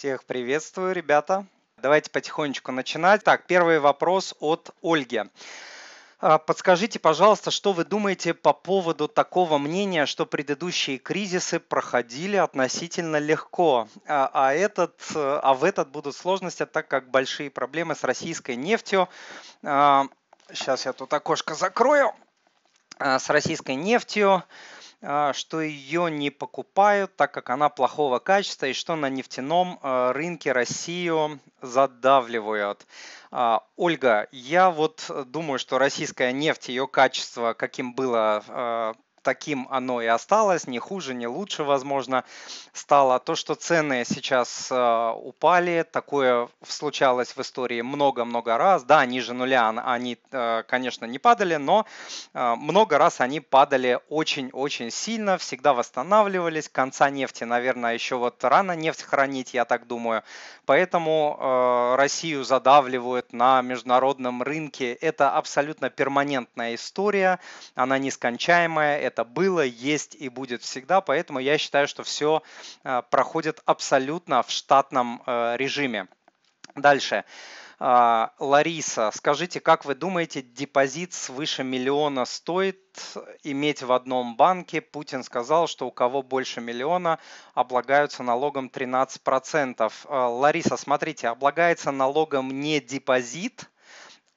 Всех приветствую, ребята. Давайте потихонечку начинать. Так, первый вопрос от Ольги. А, подскажите, пожалуйста, что вы думаете по поводу такого мнения, что предыдущие кризисы проходили относительно легко, а, а, этот, а в этот будут сложности, так как большие проблемы с российской нефтью. Сейчас я тут окошко закрою. С российской нефтью а, что ее не покупают, так как она плохого качества, и что на нефтяном а, рынке Россию задавливают. А, Ольга, я вот думаю, что российская нефть, ее качество, каким было таким оно и осталось, не хуже, не лучше, возможно, стало. То, что цены сейчас э, упали, такое случалось в истории много-много раз. Да, ниже нуля они, э, конечно, не падали, но э, много раз они падали очень-очень сильно, всегда восстанавливались. Конца нефти, наверное, еще вот рано нефть хранить, я так думаю. Поэтому Россию задавливают на международном рынке. Это абсолютно перманентная история, она нескончаемая, это было, есть и будет всегда, поэтому я считаю, что все а, проходит абсолютно в штатном э, режиме. Дальше. А, Лариса, скажите, как вы думаете, депозит свыше миллиона стоит иметь в одном банке? Путин сказал, что у кого больше миллиона облагаются налогом 13%. А, Лариса, смотрите, облагается налогом не депозит,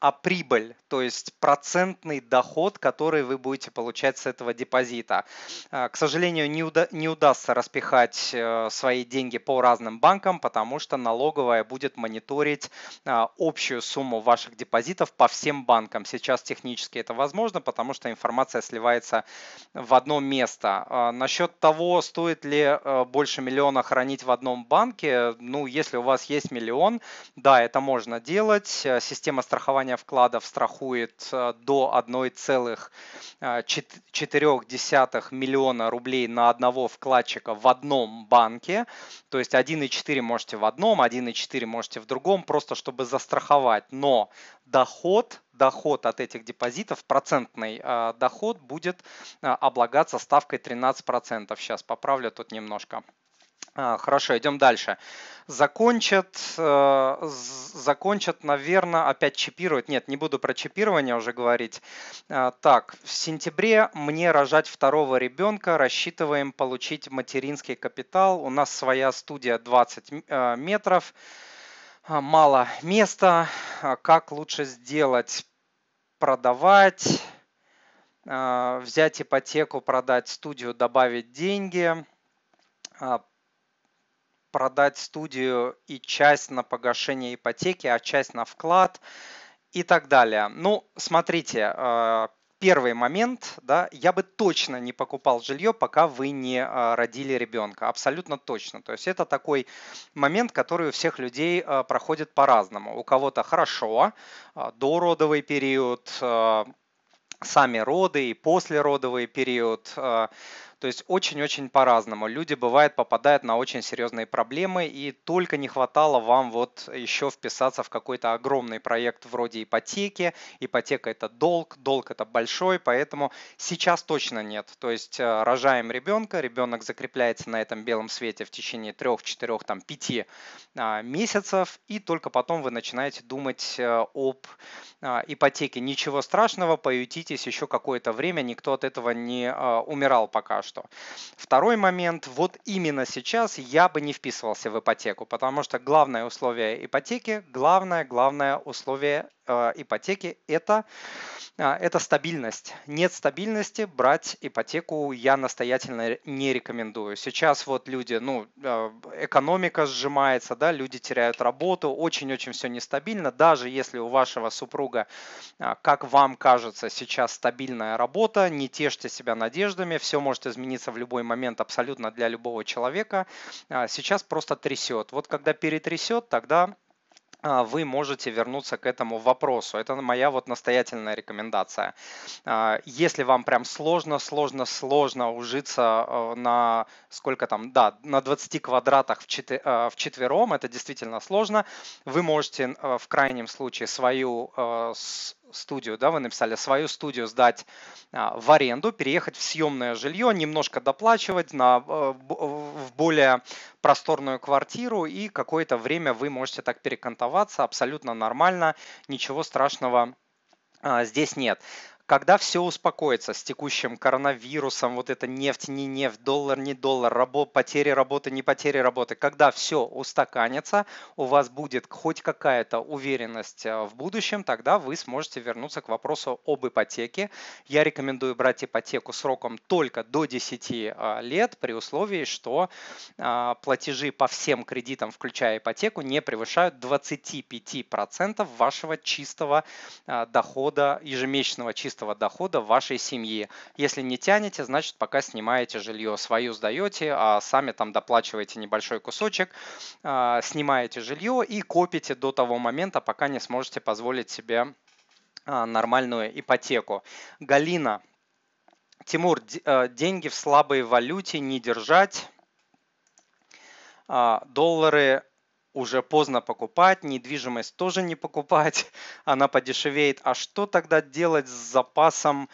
а прибыль, то есть процентный доход, который вы будете получать с этого депозита. А, к сожалению, не, уда- не удастся распихать э, свои деньги по разным банкам, потому что налоговая будет мониторить а, общую сумму ваших депозитов по всем банкам. Сейчас технически это возможно, потому что информация сливается в одно место. А, насчет того, стоит ли э, больше миллиона хранить в одном банке, ну, если у вас есть миллион, да, это можно делать. Э, система страхования уровня вкладов страхует э, до 1,4 э, миллиона рублей на одного вкладчика в одном банке. То есть 1,4 можете в одном, 1,4 можете в другом, просто чтобы застраховать. Но доход доход от этих депозитов, процентный э, доход будет облагаться ставкой 13%. Сейчас поправлю тут немножко. А, хорошо, идем дальше. Закончат, э, закончат, наверное, опять чипировать. Нет, не буду про чипирование уже говорить. А, так, в сентябре мне рожать второго ребенка. Рассчитываем получить материнский капитал. У нас своя студия 20 э, метров. А, мало места. Как лучше сделать? Продавать, взять ипотеку, продать студию, добавить деньги продать студию и часть на погашение ипотеки, а часть на вклад и так далее. Ну, смотрите, э, первый момент, да, я бы точно не покупал жилье, пока вы не э, родили ребенка, абсолютно точно. То есть это такой момент, который у всех людей э, проходит по-разному. У кого-то хорошо, дородовый период, сами роды и послеродовый период. То есть очень-очень по-разному. Люди, бывает, попадают на очень серьезные проблемы, и только не хватало вам вот еще вписаться в какой-то огромный проект вроде ипотеки. Ипотека это долг, долг это большой, поэтому сейчас точно нет. То есть э, рожаем ребенка, ребенок закрепляется на этом белом свете в течение трех, четырех, там, пяти а, месяцев, и только потом вы начинаете думать э, об а, ипотеке. Ничего страшного, поютитесь еще какое-то время, никто от этого не а, умирал пока что. Второй момент, вот именно сейчас я бы не вписывался в ипотеку, потому что главное условие ипотеки, главное, главное условие ипотеки это а, это стабильность. Нет стабильности, брать ипотеку я настоятельно не рекомендую. Сейчас вот люди, ну, а, экономика сжимается, да, люди теряют работу, очень-очень все нестабильно. Даже если у вашего супруга, как вам кажется, сейчас стабильная работа, не тешьте себя надеждами, все может измениться в любой момент абсолютно для любого человека. Сейчас просто трясет. Вот когда перетрясет, тогда а, вы можете вернуться к этому вопросу. Это моя вот настоятельная рекомендация. А, если вам прям сложно, сложно, сложно ужиться э, на сколько там, да, на 20 квадратах в, четы, э, в четвером, это действительно сложно, вы можете э, в крайнем случае свою студию, да, вы написали свою студию сдать а, в аренду, переехать в съемное жилье, немножко доплачивать на, э, в более просторную квартиру и какое-то время вы можете так перекантоваться, абсолютно нормально, ничего страшного а, здесь нет когда все успокоится с текущим коронавирусом, вот это нефть, не нефть, доллар, не доллар, рабо, потери работы, не потери работы, когда все устаканится, у вас будет хоть какая-то уверенность э, в будущем, тогда вы сможете вернуться к вопросу об ипотеке. Я рекомендую брать ипотеку сроком только до 10 э, лет при условии, что э, платежи по всем кредитам, включая ипотеку, не превышают 25% вашего чистого дохода, ежемесячного чистого чистого дохода вашей семьи. Если не тянете, значит пока снимаете жилье. Свою сдаете, а сами там доплачиваете небольшой кусочек, а, снимаете жилье и копите до того момента, пока не сможете позволить себе а, нормальную ипотеку. Галина, Тимур, а, деньги в слабой валюте не держать. Доллары уже поздно покупать, недвижимость тоже не покупать, она подешевеет. А что тогда делать с запасом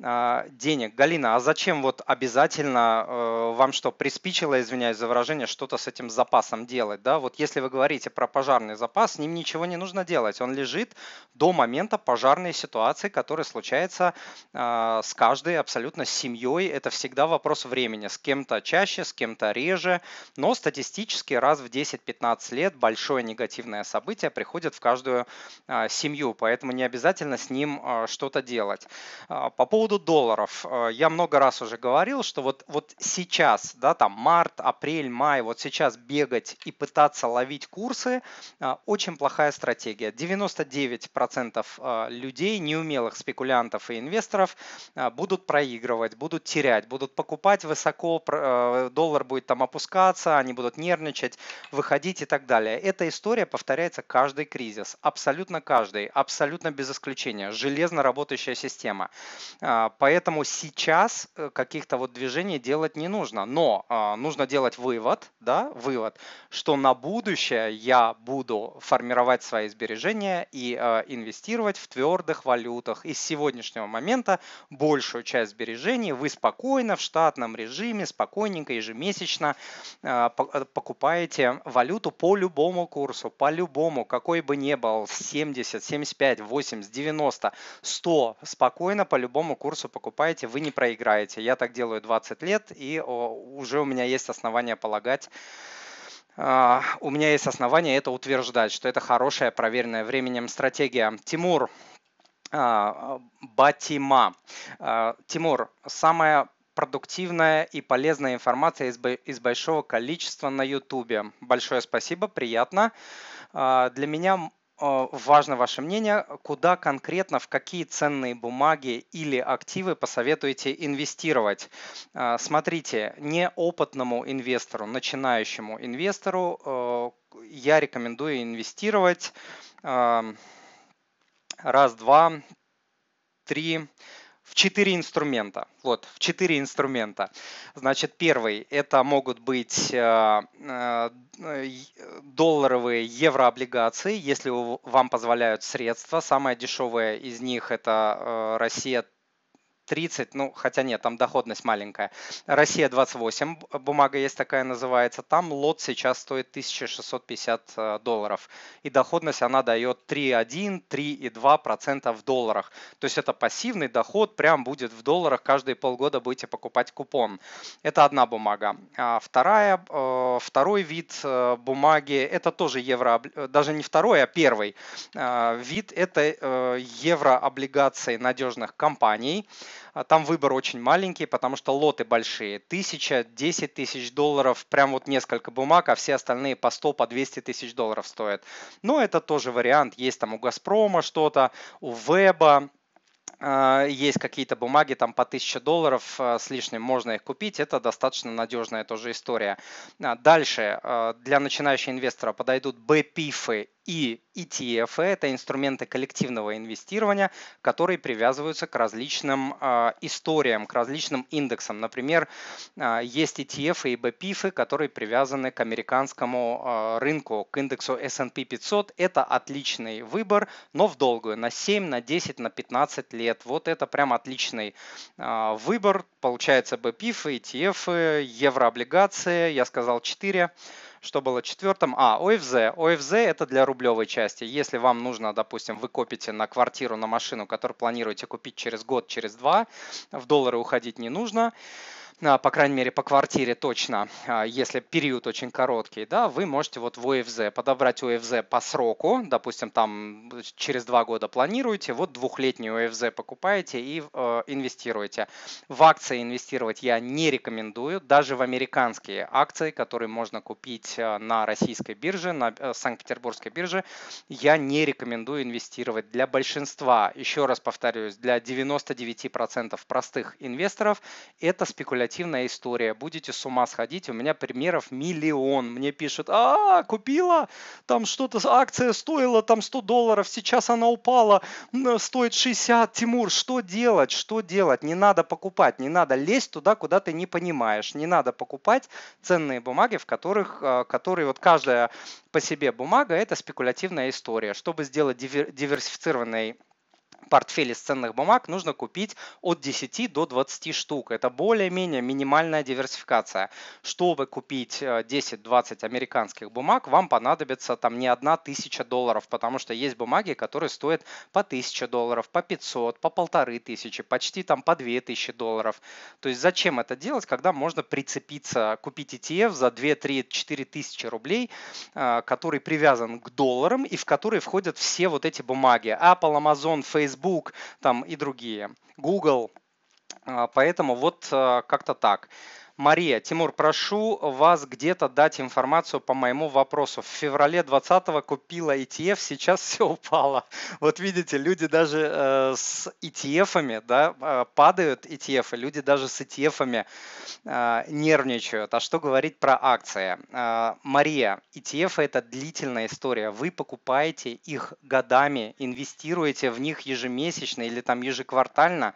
денег. Галина, а зачем вот обязательно э, вам что, приспичило, извиняюсь за выражение, что-то с этим запасом делать? Да? Вот если вы говорите про пожарный запас, с ним ничего не нужно делать. Он лежит до момента пожарной ситуации, которая случается э, с каждой абсолютно семьей. Это всегда вопрос времени. С кем-то чаще, с кем-то реже. Но статистически раз в 10-15 лет большое негативное событие приходит в каждую э, семью. Поэтому не обязательно с ним э, что-то делать. По поводу поводу долларов. Э, я много раз уже говорил, что вот, вот сейчас, да, там март, апрель, май, вот сейчас бегать и пытаться ловить курсы э, – очень плохая стратегия. 99% э, людей, неумелых спекулянтов и инвесторов будут проигрывать, будут терять, будут покупать высоко, доллар будет там опускаться, они будут нервничать, выходить и так далее. Эта история повторяется каждый кризис, абсолютно каждый, абсолютно без исключения. Железно работающая система. А, поэтому сейчас э, каких-то вот движений делать не нужно. Но а, нужно делать вывод, да, вывод, что на будущее я буду формировать свои сбережения и а, инвестировать в твердых валютах. И с сегодняшнего момента большую часть сбережений вы спокойно в штатном режиме, спокойненько, ежемесячно э, покупаете валюту по любому курсу, по любому, какой бы ни был, 70, 75, 80, 90, 100, спокойно по любому курсу курсу покупаете, вы не проиграете. Я так делаю 20 лет, и уже у меня есть основания полагать, а, у меня есть основания это утверждать, что это хорошая, проверенная временем стратегия. Тимур, а, Батима. А, Тимур, самая продуктивная и полезная информация из, большого количества на YouTube. Большое спасибо, приятно. Для меня важно ваше мнение, куда конкретно, в какие ценные бумаги или активы посоветуете инвестировать. Э, смотрите, неопытному инвестору, начинающему инвестору э, я рекомендую инвестировать раз, два, три, в четыре инструмента. Вот, в четыре инструмента. Значит, первый – это могут быть э, э, долларовые еврооблигации, если вам позволяют средства. Самая дешевая из них – это э, Россия 30, ну хотя нет, там доходность маленькая. Россия 28, бумага есть такая называется, там лот сейчас стоит 1650 э, долларов. И доходность она дает 3,1, 3,2% в долларах. То есть это пассивный доход, прям будет в долларах, каждые полгода будете покупать купон. Это одна бумага. А вторая, э, второй вид э, бумаги, это тоже евро, даже не второй, а первый вид, это еврооблигации надежных компаний. А там выбор очень маленький, потому что лоты большие. Тысяча, десять тысяч долларов, прям вот несколько бумаг, а все остальные по 100, по 200 тысяч долларов стоят. Но это тоже вариант. Есть там у Газпрома что-то, у Веба, а, есть какие-то бумаги там по 1000 долларов а, с лишним, можно их купить, это достаточно надежная тоже история. Дальше, для начинающего инвестора подойдут BPIF И ETF – это инструменты коллективного инвестирования, которые привязываются к различным э, историям, к различным индексам. Например, э, есть ETF и BPIF, которые привязаны к американскому э, рынку, к индексу S&P 500. Это отличный выбор, но в долгую, на 7, на 10, на 15 лет. Вот это прям отличный э, выбор. Получается BPIF, ETF, еврооблигации, я сказал 4 что было четвертым? А, ОФЗ. ОФЗ это для рублевой части. Если вам нужно, допустим, вы копите на квартиру, на машину, которую планируете купить через год, через два, в доллары уходить не нужно. А, по крайней мере, по квартире точно, а, если период очень короткий, да, вы можете вот в ОФЗ подобрать ОФЗ по сроку, допустим, там через два года планируете, вот двухлетний ОФЗ покупаете и э, инвестируете. В акции инвестировать я не рекомендую, даже в американские акции, которые можно купить э, на российской бирже, на э, Санкт-Петербургской бирже, я не рекомендую инвестировать. Для большинства, еще раз повторюсь, для 99% простых инвесторов это спекулятивно негативная история, будете с ума сходить, у меня примеров миллион. Мне пишут, а, купила, там что-то, акция стоила там 100 долларов, сейчас она упала, стоит 60, Тимур, что делать, что делать? Не надо покупать, не надо лезть туда, куда ты не понимаешь, не надо покупать ценные бумаги, в которых, а, которые вот каждая по себе бумага, это спекулятивная история. Чтобы сделать диверсифицированный портфель из ценных бумаг нужно купить от 10 до 20 штук. Это более-менее минимальная диверсификация. Чтобы купить 10-20 э, американских бумаг, вам понадобится там не одна тысяча долларов, потому что есть бумаги, которые стоят по 1000 долларов, по 500, по полторы тысячи, почти там по 2000 долларов. То есть зачем это делать, когда можно прицепиться, купить ETF за 2, 3, 4 тысячи рублей, э, который привязан к долларам и в который входят все вот эти бумаги. Apple, Amazon, Facebook, Facebook там и другие, Google. А, поэтому вот а, как-то так. Мария, Тимур, прошу вас где-то дать информацию по моему вопросу. В феврале 2020 купила ETF, сейчас все упало. Вот видите, люди даже э, с ETF да, э, падают ETF, люди даже с ETF э, нервничают. А что говорить про акции? Э, Мария, ETF это длительная история. Вы покупаете их годами, инвестируете в них ежемесячно или там ежеквартально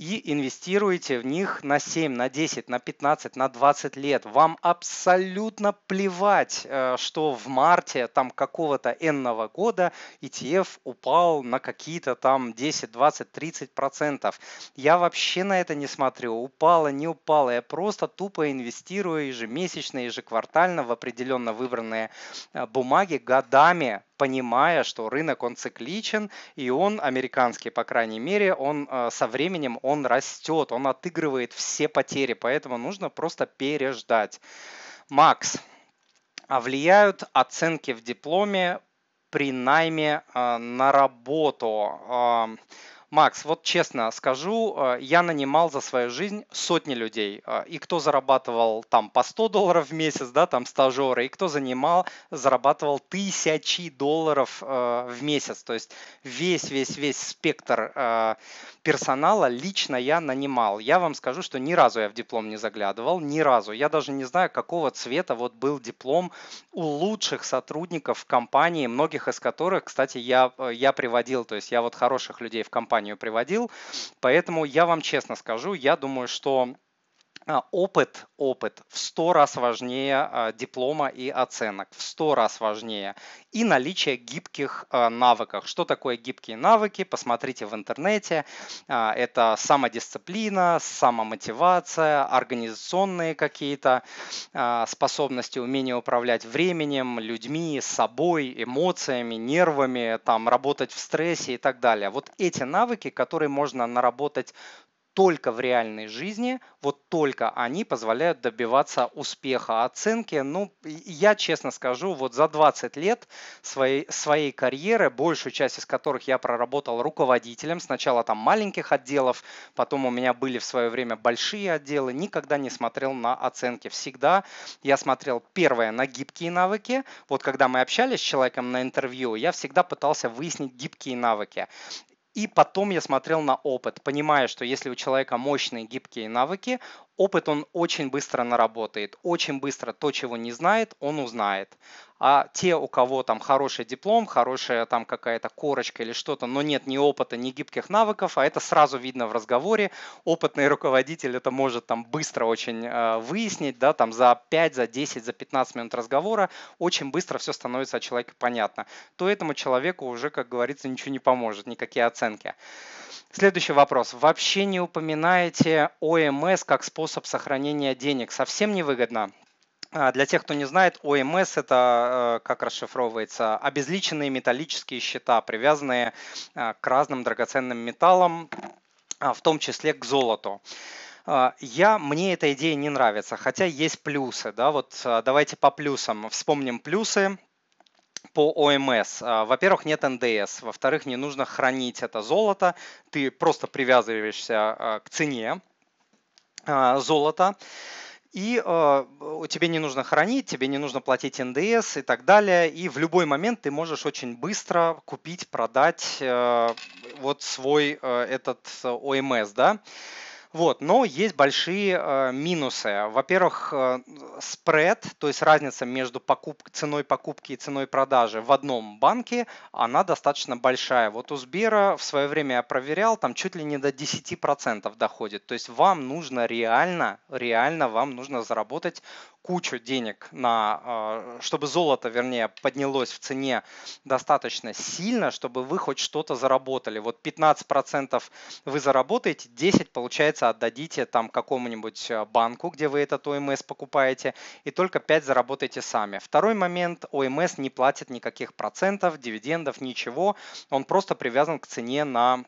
и инвестируете в них на 7, на 10, на 15, на 20 лет. Вам абсолютно плевать, э, что в марте там какого-то энного года ETF упал на какие-то там 10, 20, 30 процентов. Я вообще на это не смотрю. Упало, не упало. Я просто тупо инвестирую ежемесячно, ежеквартально в определенно выбранные э, бумаги годами понимая, что рынок он цикличен, и он, американский, по крайней мере, он э, со временем он растет, он отыгрывает все потери, поэтому нужно просто переждать. Макс, а влияют оценки в дипломе при найме э, на работу? Макс, вот честно скажу, э, я нанимал за свою жизнь сотни людей. Э, и кто зарабатывал там по 100 долларов в месяц, да, там стажеры, и кто занимал, зарабатывал тысячи долларов э, в месяц. То есть весь, весь, весь спектр персонала лично я нанимал. Я вам скажу, что ни разу я в диплом не заглядывал, ни разу. Я даже не знаю, какого цвета вот был диплом у лучших сотрудников компании, многих из которых, кстати, я, я приводил, то есть я вот хороших людей в компанию приводил. Поэтому я вам честно скажу, я думаю, что опыт, опыт в сто раз важнее а, диплома и оценок, в сто раз важнее. И наличие гибких а, навыков. Что такое гибкие навыки? Посмотрите в интернете. Это самодисциплина, самомотивация, организационные какие-то способности, умение управлять временем, людьми, собой, эмоциями, нервами, там, работать в стрессе и так далее. Вот эти навыки, которые можно наработать только в реальной жизни, вот только они позволяют добиваться успеха. Оценки, ну, я честно скажу, вот за 20 лет своей, своей карьеры, большую часть из которых я проработал руководителем, сначала там маленьких отделов, потом у меня были в свое время большие отделы, никогда не смотрел на оценки. Всегда я смотрел, первое, на гибкие навыки. Вот когда мы общались с человеком на интервью, я всегда пытался выяснить гибкие навыки. И потом я смотрел на опыт, понимая, что если у человека мощные гибкие навыки, Опыт он очень быстро наработает, очень быстро то, чего не знает, он узнает. А те, у кого там хороший диплом, хорошая там какая-то корочка или что-то, но нет ни опыта, ни гибких навыков, а это сразу видно в разговоре. Опытный руководитель это может там быстро очень э, выяснить, да, там за 5, за 10, за 15 минут разговора очень быстро все становится о человеке понятно. То этому человеку уже, как говорится, ничего не поможет, никакие оценки. Следующий вопрос. Вообще не упоминаете ОМС как способ сохранения денег. Совсем невыгодно? А, для тех, кто не знает, ОМС это э, как расшифровывается? Обезличенные металлические счета, привязанные а, к разным драгоценным металлам, а, в том числе к золоту. Я, мне эта идея не нравится, хотя есть плюсы. Да? Вот давайте по плюсам вспомним плюсы по ОМС. Во-первых, нет НДС. Во-вторых, не нужно хранить это золото. Ты просто привязываешься к цене золота и э, тебе не нужно хранить, тебе не нужно платить НДС и так далее, и в любой момент ты можешь очень быстро купить, продать э, вот свой э, этот ОМС, да. Вот, но есть большие э, минусы. Во-первых, э, спред, то есть разница между покуп... ценой покупки и ценой продажи в одном банке, она достаточно большая. Вот у Сбера в свое время я проверял, там чуть ли не до 10% доходит. То есть вам нужно реально, реально вам нужно заработать кучу денег на, а, чтобы золото, вернее, поднялось в цене достаточно сильно, чтобы вы хоть что-то заработали. Вот 15% вы заработаете, 10 получается отдадите там какому-нибудь а, банку, где вы этот ОМС покупаете, и только 5 заработаете сами. Второй момент, ОМС не платит никаких процентов, дивидендов, ничего, он просто привязан к цене на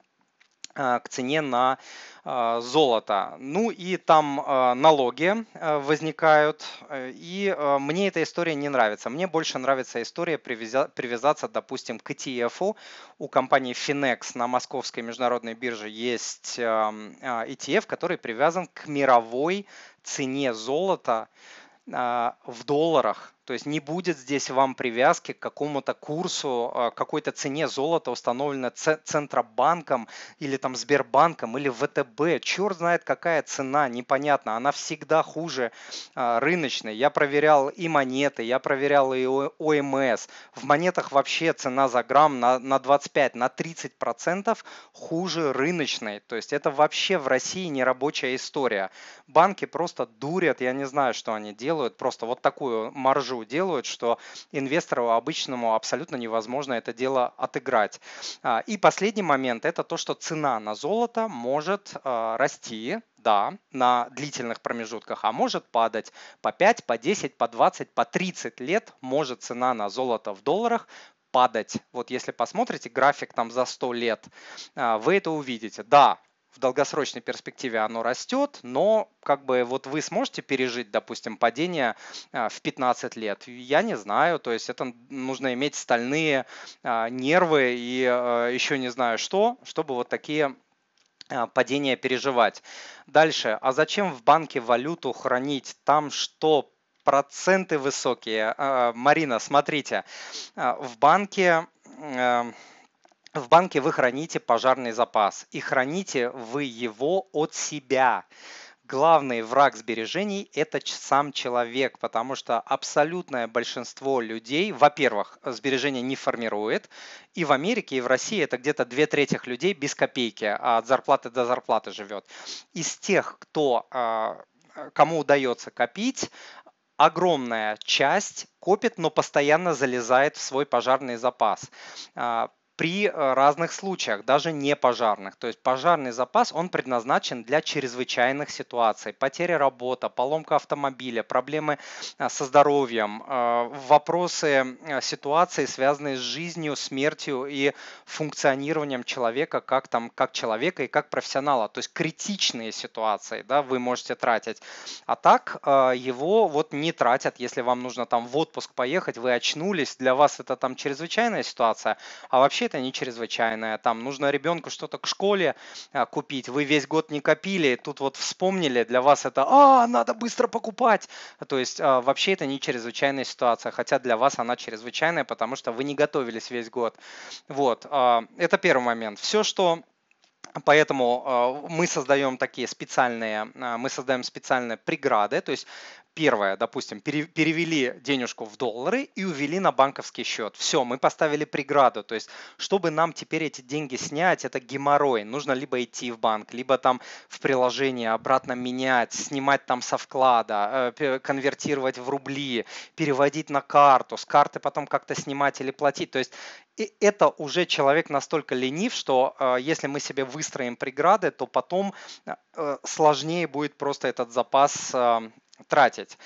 к цене на а, золото. Ну и там а, налоги возникают, и мне эта история не нравится. Мне больше нравится история привязаться, допустим, к ETF. У компании Finex на московской международной бирже есть ETF, который привязан к мировой цене золота в долларах то есть не будет здесь вам привязки к какому-то курсу, а, какой-то цене золота, установленной Центробанком или там Сбербанком или ВТБ. Черт знает какая цена, непонятно. Она всегда хуже а, рыночной. Я проверял и монеты, я проверял и ОМС. В монетах вообще цена за грамм на, на 25, на 30 процентов хуже рыночной. То есть это вообще в России не рабочая история. Банки просто дурят, я не знаю, что они делают, просто вот такую маржу маржу делают, что инвестору обычному абсолютно невозможно это дело отыграть. А, и последний момент – это то, что цена на золото может а, расти, да, на длительных промежутках, а может падать по 5, по 10, по 20, по 30 лет может цена на золото в долларах падать. Вот если посмотрите график там за 100 лет, а, вы это увидите. Да, в долгосрочной перспективе оно растет, но как бы вот вы сможете пережить, допустим, падение а, в 15 лет? Я не знаю, то есть это нужно иметь стальные а, нервы и а, еще не знаю что, чтобы вот такие падения переживать. Дальше, а зачем в банке валюту хранить? Там что, проценты высокие? Марина, смотрите, в банке в банке вы храните пожарный запас и храните вы его от себя. Главный враг сбережений – это сам человек, потому что абсолютное большинство людей, во-первых, сбережения не формирует, и в Америке, и в России это где-то две трети людей без копейки, а от зарплаты до зарплаты живет. Из тех, кто а, кому удается копить, огромная часть копит, но постоянно залезает в свой пожарный запас. При э, разных случаях, даже не пожарных. То есть пожарный запас, он предназначен для чрезвычайных ситуаций. Потеря работы, поломка автомобиля, проблемы э, со здоровьем, э, вопросы ситуации, связанные с жизнью, смертью и функционированием человека как, там, как человека и как профессионала. То есть критичные ситуации да, вы можете тратить. А так его вот не тратят, если вам нужно там в отпуск поехать, вы очнулись, для вас это там чрезвычайная ситуация, а вообще это не чрезвычайное. Там нужно ребенку что-то к школе а, купить, вы весь год не копили, тут вот вспомнили, для вас это, а, надо быстро покупать. То есть а, вообще это не чрезвычайная ситуация, хотя для вас она чрезвычайная, потому что вы не готовились весь год. Вот, а, это первый момент. Все, что Поэтому мы создаем такие специальные, мы создаем специальные преграды, то есть Первое, допустим, перевели денежку в доллары и увели на банковский счет. Все, мы поставили преграду. То есть, чтобы нам теперь эти деньги снять, это геморрой. Нужно либо идти в банк, либо там в приложение обратно менять, снимать там со вклада, э, конвертировать в рубли, переводить на карту, с карты потом как-то снимать или платить. То есть и это уже человек настолько ленив, что э, если мы себе выстроим преграды, то потом э, сложнее будет просто этот запас тратить.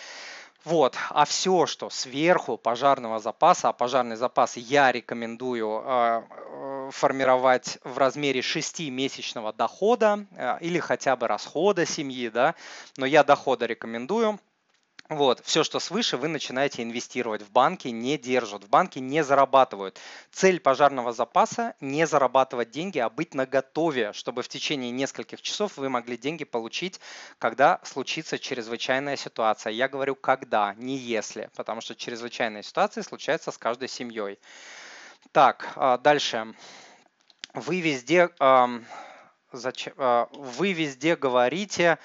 Вот. А все, что сверху пожарного запаса, а пожарный запас я рекомендую э, э формировать в размере 6-месячного дохода э, или хотя бы расхода семьи, да, но я дохода рекомендую – вот, все, что свыше, вы начинаете инвестировать. В банке не держат, в банке не зарабатывают. Цель пожарного запаса – не зарабатывать деньги, а быть наготове, чтобы в течение нескольких часов вы могли деньги получить, когда случится чрезвычайная ситуация. Я говорю «когда», не «если», потому что чрезвычайные ситуации случаются с каждой семьей. Так, а, дальше. Вы везде, вы везде говорите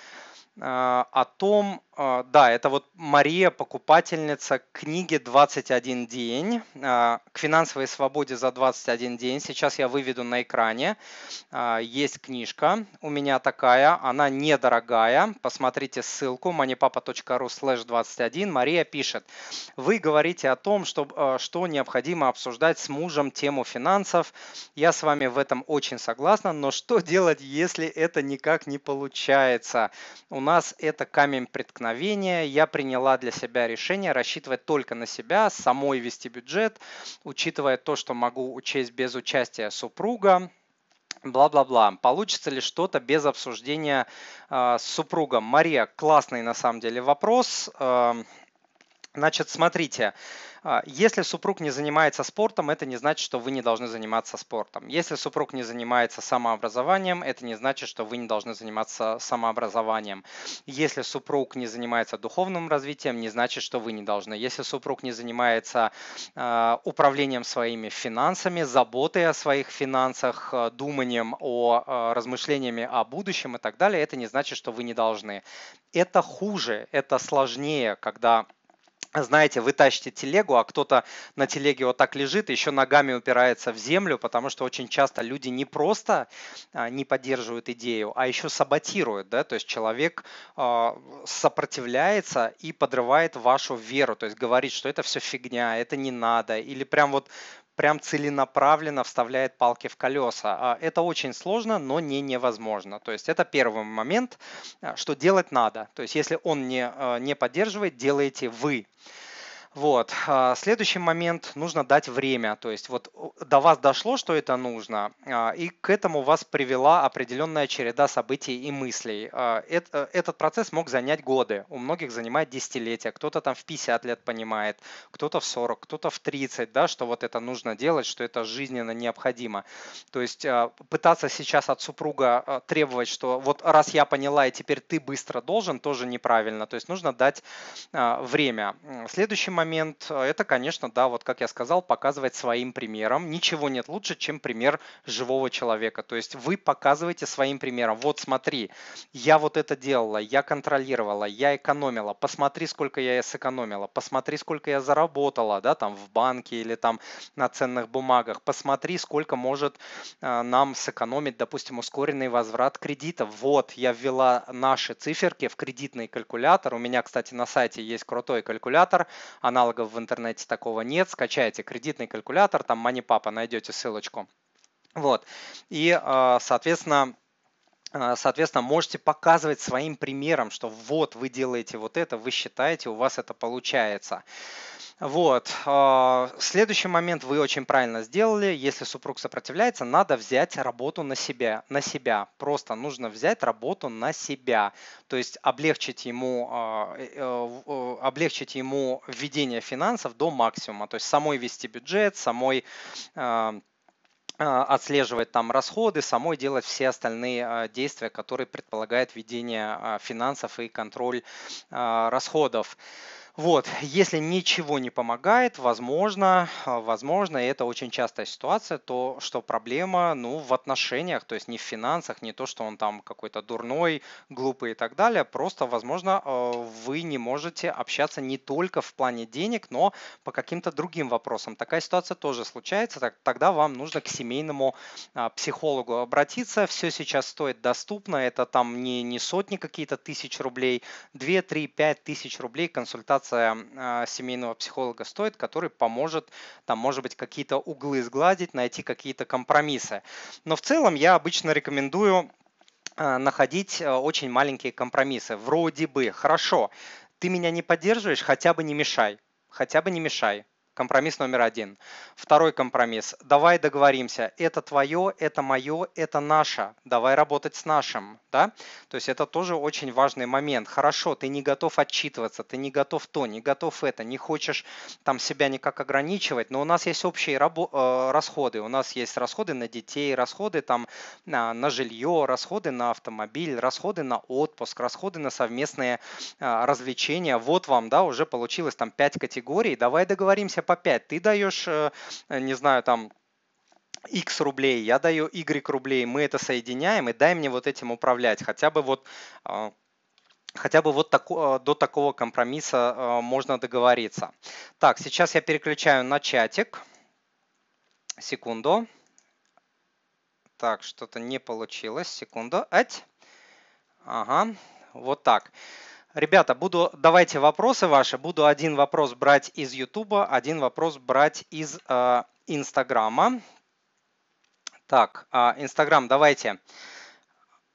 о том, а, да, это вот Мария, покупательница книги «21 день», а, к финансовой свободе за 21 день. Сейчас я выведу на экране. А, есть книжка у меня такая, она недорогая. Посмотрите ссылку moneypapa.ru slash 21. Мария пишет, вы говорите о том, что, что необходимо обсуждать с мужем тему финансов. Я с вами в этом очень согласна, но что делать, если это никак не получается? У нас это камень преткновения я приняла для себя решение рассчитывать только на себя, самой вести бюджет, учитывая то, что могу учесть без участия супруга, бла-бла-бла. Получится ли что-то без обсуждения э, с супругом? Мария, классный на самом деле вопрос. Э, значит, смотрите, а, если супруг не занимается спортом, это не значит, что вы не должны заниматься спортом. Если супруг не занимается самообразованием, это не значит, что вы не должны заниматься самообразованием. Если супруг не занимается духовным развитием, не значит, что вы не должны. Если супруг не занимается э, управлением своими финансами, заботой о своих финансах, э, думанием о размышлениями о будущем и так далее, это не значит, что вы не должны. Это хуже, это сложнее, когда знаете, вы тащите телегу, а кто-то на телеге вот так лежит, еще ногами упирается в землю, потому что очень часто люди не просто а, не поддерживают идею, а еще саботируют, да, то есть человек а, сопротивляется и подрывает вашу веру, то есть говорит, что это все фигня, это не надо, или прям вот прям целенаправленно вставляет палки в колеса. А это очень сложно, но не невозможно. То есть это первый момент, а, что делать надо. То есть если он не, а, не поддерживает, делаете вы. Вот. А, следующий момент, нужно дать время. То есть вот до вас дошло, что это нужно, а, и к этому вас привела определенная череда событий и мыслей. А, э, этот процесс мог занять годы, у многих занимает десятилетия, кто-то там в 50 лет понимает, кто-то в 40, кто-то в 30, да, что вот это нужно делать, что это жизненно необходимо. То есть пытаться сейчас от супруга требовать, что вот раз я поняла, и теперь ты быстро должен, тоже неправильно. То есть нужно дать время. Следующий момент момент, э, это, конечно, да, вот как я сказал, показывать своим примером. Ничего нет лучше, чем пример живого человека. То есть вы показываете своим примером. Вот смотри, я вот это делала, я контролировала, я экономила. Посмотри, сколько я сэкономила. Посмотри, сколько я заработала, да, там в банке или там на ценных бумагах. Посмотри, сколько может э, нам сэкономить, допустим, ускоренный возврат кредита. Вот, я ввела наши циферки в кредитный калькулятор. У меня, кстати, на сайте есть крутой калькулятор аналогов в интернете такого нет. Скачайте кредитный калькулятор, там MoneyPapa, найдете ссылочку. Вот. И, а, соответственно, а, Соответственно, можете показывать своим примером, что вот вы делаете вот это, вы считаете, у вас это получается. Вот. А, следующий момент вы очень правильно сделали. Если супруг сопротивляется, надо взять работу на себя. На себя. Просто нужно взять работу на себя. То есть облегчить ему, а, э, э, облегчить ему введение финансов до максимума. То есть самой вести бюджет, самой а, отслеживать там расходы, самой делать все остальные действия, которые предполагают введение финансов и контроль расходов. Вот, если ничего не помогает, возможно, а, возможно, и это очень частая ситуация, то что проблема, ну, в отношениях, то есть не в финансах, не то, что он там какой-то дурной, глупый и так далее, просто, возможно, а, вы не можете общаться не только в плане денег, но по каким-то другим вопросам. Такая ситуация тоже случается, так, тогда вам нужно к семейному а, психологу обратиться. Все сейчас стоит доступно, это там не, не сотни какие-то тысяч рублей, 2, 3, 5 тысяч рублей консультация консультация а, семейного психолога стоит, который поможет, там, может быть, какие-то углы сгладить, найти какие-то компромиссы. Но в целом я обычно рекомендую а, находить а, очень маленькие компромиссы. Вроде бы, хорошо, ты меня не поддерживаешь, хотя бы не мешай. Хотя бы не мешай. Компромисс номер один. Второй компромисс. Давай договоримся. Это твое, это мое, это наше. Давай работать с нашим. Да? То есть это тоже очень важный момент. Хорошо, ты не готов отчитываться, ты не готов то, не готов это, не хочешь там себя никак ограничивать, но у нас есть общие э, расходы. У нас есть расходы на детей, расходы там на, на жилье, расходы на автомобиль, расходы на отпуск, расходы на совместные э, развлечения. Вот вам, да, уже получилось там 5 категорий. Давай договоримся по 5. Ты даешь, э, не знаю, там X рублей, я даю Y рублей, мы это соединяем и дай мне вот этим управлять. Хотя бы вот э, хотя бы вот тако, до такого компромисса э, можно договориться. Так, сейчас я переключаю на чатик. Секунду. Так, что-то не получилось. Секунду. Ать. Ага, вот так. Ребята, буду, давайте вопросы ваши. Буду один вопрос брать из Ютуба, один вопрос брать из э, Инстаграма. Так, э, Инстаграм, давайте.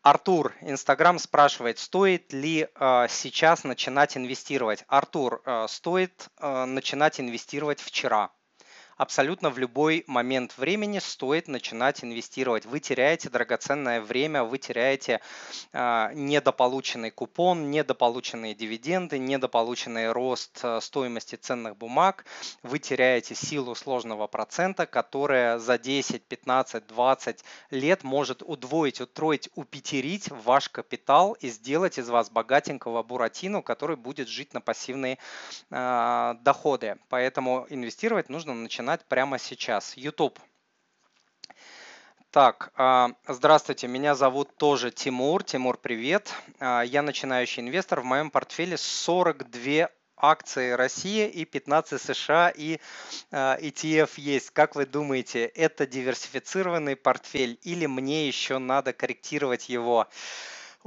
Артур, Инстаграм спрашивает, стоит ли э, сейчас начинать инвестировать? Артур, э, стоит э, начинать инвестировать вчера абсолютно в любой момент времени стоит начинать инвестировать. Вы теряете драгоценное время, вы теряете э, недополученный купон, недополученные дивиденды, недополученный рост э, стоимости ценных бумаг, вы теряете силу сложного процента, которая за 10, 15, 20 лет может удвоить, утроить, упетерить ваш капитал и сделать из вас богатенького буратину, который будет жить на пассивные э, доходы. Поэтому инвестировать нужно начинать начинать прямо сейчас. YouTube. Так, а, здравствуйте, меня зовут тоже Тимур. Тимур, привет. А, я начинающий инвестор. В моем портфеле 42 акции России и 15 США и ETF а, есть. Как вы думаете, это диверсифицированный портфель или мне еще надо корректировать его?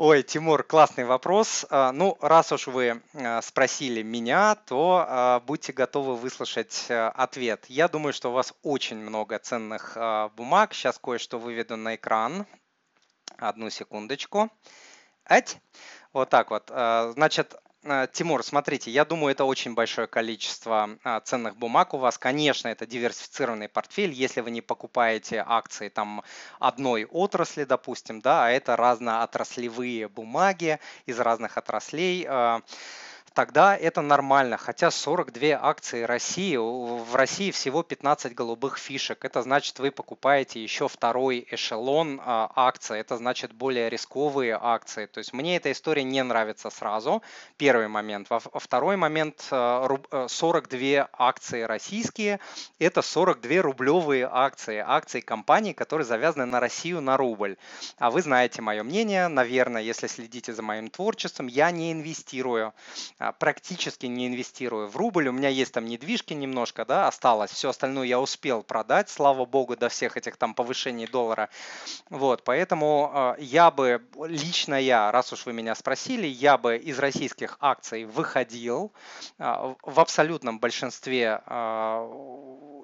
Ой, Тимур, классный вопрос. А, ну, раз уж вы а, спросили меня, то а, будьте готовы выслушать ответ. Я думаю, что у вас очень много ценных бумаг. Сейчас кое-что выведу на экран. Одну секундочку. Ать. Вот так вот. Значит, Тимур, смотрите, я думаю, это очень большое количество а, ценных бумаг у вас. Конечно, это диверсифицированный портфель, если вы не покупаете акции там одной отрасли, допустим, да, а это разноотраслевые бумаги из разных отраслей. Тогда это нормально. Хотя 42 акции России, в России всего 15 голубых фишек. Это значит, вы покупаете еще второй эшелон а, акций. Это значит более рисковые акции. То есть мне эта история не нравится сразу. Первый момент. Второй момент, 42 а, акции российские, это 42 рублевые акции. Акции компаний, которые завязаны на Россию на рубль. А вы знаете мое мнение, наверное, если следите за моим творчеством, я не инвестирую практически не инвестирую в рубль. У меня есть там недвижки немножко, да, осталось. Все остальное я успел продать, слава богу, до всех этих там повышений доллара. Вот, поэтому а, я бы, лично я, раз уж вы меня спросили, я бы из российских акций выходил а, в абсолютном большинстве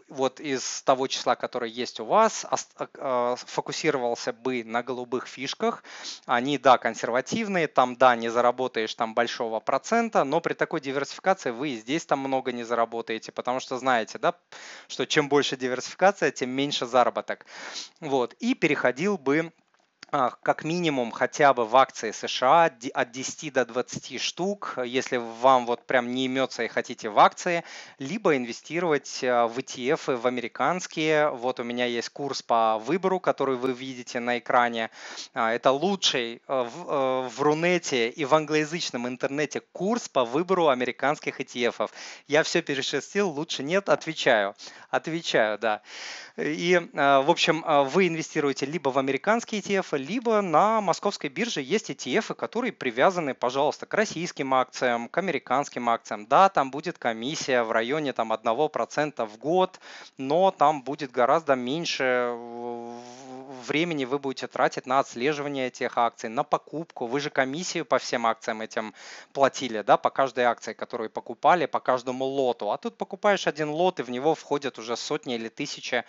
вот из того числа, которое есть у вас, фокусировался бы на голубых фишках. Они, да, консервативные, там, да, не заработаешь там большого процента, но при такой диверсификации вы и здесь там много не заработаете, потому что знаете, да, что чем больше диверсификация, тем меньше заработок. Вот, и переходил бы а, как минимум хотя бы в акции США от 10 до 20 штук, если вам вот прям не имется и хотите в акции, либо инвестировать а, в ETF, в американские. Вот у меня есть курс по выбору, который вы видите на экране. А, это лучший в, в Рунете и в англоязычном интернете курс по выбору американских ETF. Я все перешерстил, лучше нет, отвечаю. Отвечаю, да. И, в общем, вы инвестируете либо в американские ETF, либо на московской бирже есть ETF, которые привязаны, пожалуйста, к российским акциям, к американским акциям. Да, там будет комиссия в районе там, 1% в год, но там будет гораздо меньше времени вы будете тратить на отслеживание этих акций, на покупку. Вы же комиссию по всем акциям этим платили, да, по каждой акции, которую покупали, по каждому лоту. А тут покупаешь один лот, и в него входят уже сотни или тысячи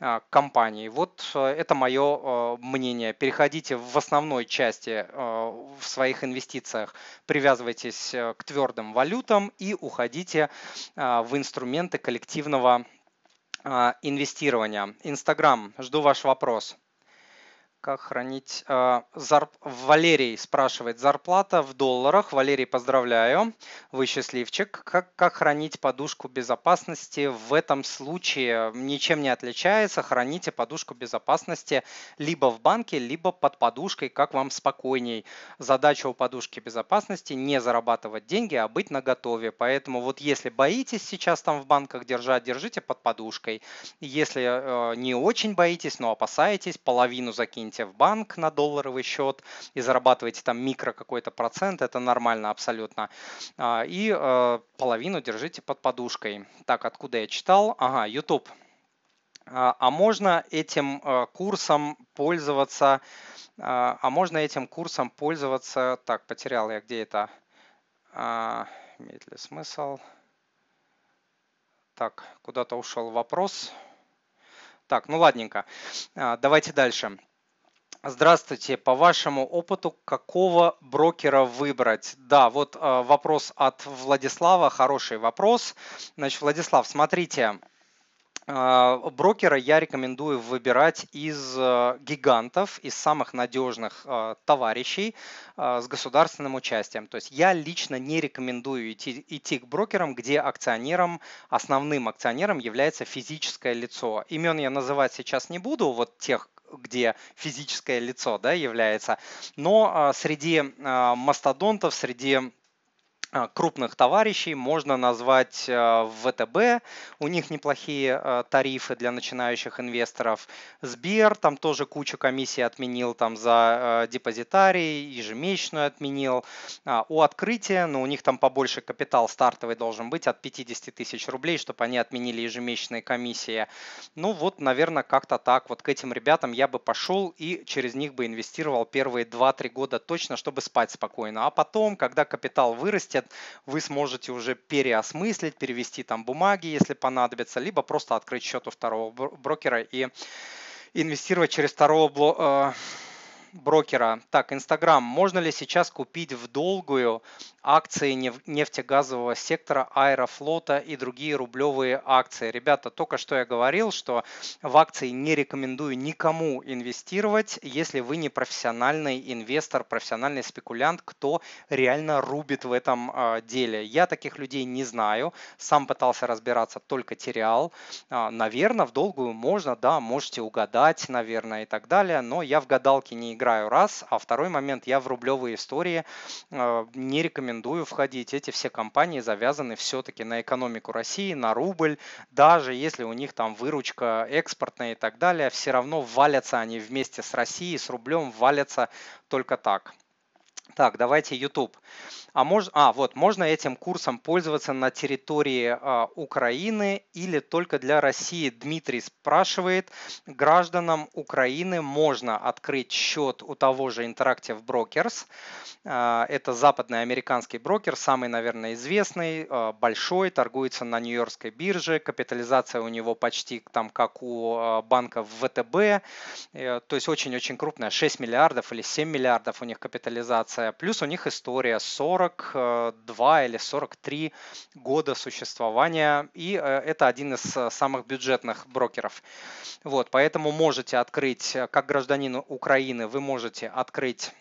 а, компаний. Вот э, это мое э, мнение. Переходите в основной части э, в своих инвестициях, привязывайтесь к твердым валютам и уходите в инструменты коллективного инвестирования. Инстаграм, жду ваш вопрос. Как хранить... Э, зар... Валерий спрашивает, зарплата в долларах. Валерий, поздравляю, вы счастливчик. Как, как хранить подушку безопасности в этом случае? Ничем не отличается. Храните подушку безопасности либо в банке, либо под подушкой, как вам спокойней. Задача у подушки безопасности не зарабатывать деньги, а быть наготове. Поэтому вот если боитесь сейчас там в банках держать, держите под подушкой. Если э, не очень боитесь, но опасаетесь, половину закиньте закиньте в банк на долларовый счет и зарабатываете там микро какой-то процент, это нормально абсолютно. А, и э, половину держите под подушкой. Так, откуда я читал? Ага, YouTube. А, а можно этим э, курсом пользоваться? А, а можно этим курсом пользоваться? Так, потерял я где это? Имеет ли смысл? Так, куда-то ушел вопрос. Так, ну ладненько. Давайте дальше. Здравствуйте. По вашему опыту, какого брокера выбрать? Да, вот э, вопрос от Владислава, хороший вопрос. Значит, Владислав, смотрите, э, брокера я рекомендую выбирать из э, гигантов, из самых надежных товарищей с государственным участием. То есть я лично не рекомендую идти, идти к брокерам, где акционером, основным акционером является физическое лицо. Имен я называть сейчас не буду, вот тех, где физическое лицо да, является. Но а, среди а, мастодонтов, среди крупных товарищей можно назвать а, ВТБ, у них неплохие а, тарифы для начинающих инвесторов. Сбер, там тоже кучу комиссий отменил там за депозитарий, ежемесячную отменил. У открытия, но ну, у них там побольше капитал стартовый должен быть от 50 тысяч рублей, чтобы они отменили ежемесячные комиссии. Ну вот, наверное, как-то так. Вот к этим ребятам я бы пошел и через них бы инвестировал первые 2-3 года точно, чтобы спать спокойно. А потом, когда капитал вырастет, вырастет, вы сможете уже переосмыслить, перевести там бумаги, если понадобится, либо просто открыть счет у второго брокера и инвестировать через второго э, брокера. Так, Инстаграм. Можно ли сейчас купить в долгую акции нефтегазового сектора, аэрофлота и другие рублевые акции. Ребята, только что я говорил, что в акции не рекомендую никому инвестировать, если вы не профессиональный инвестор, профессиональный спекулянт, кто реально рубит в этом а, деле. Я таких людей не знаю, сам пытался разбираться, только терял. А, наверное, в долгую можно, да, можете угадать, наверное, и так далее, но я в гадалки не играю раз, а второй момент, я в рублевые истории а, не рекомендую входить. Эти все компании завязаны все-таки на экономику России, на рубль. Даже если у них там выручка экспортная и так далее, все равно валятся они вместе с Россией, с рублем валятся только так. Так, давайте YouTube. А, мож, а вот, можно этим курсом пользоваться на территории а, Украины или только для России? Дмитрий спрашивает. Гражданам Украины можно открыть счет у того же Interactive Brokers. А, это западный американский брокер, самый, наверное, известный, а, большой, торгуется на Нью-Йоркской бирже. Капитализация у него почти там как у а, банка ВТБ. Э, то есть очень-очень крупная, 6 миллиардов или 7 миллиардов у них капитализация акция, плюс у них история 42 или 43 года существования, и это один из самых бюджетных брокеров. Вот, поэтому можете открыть, как гражданин Украины, вы можете открыть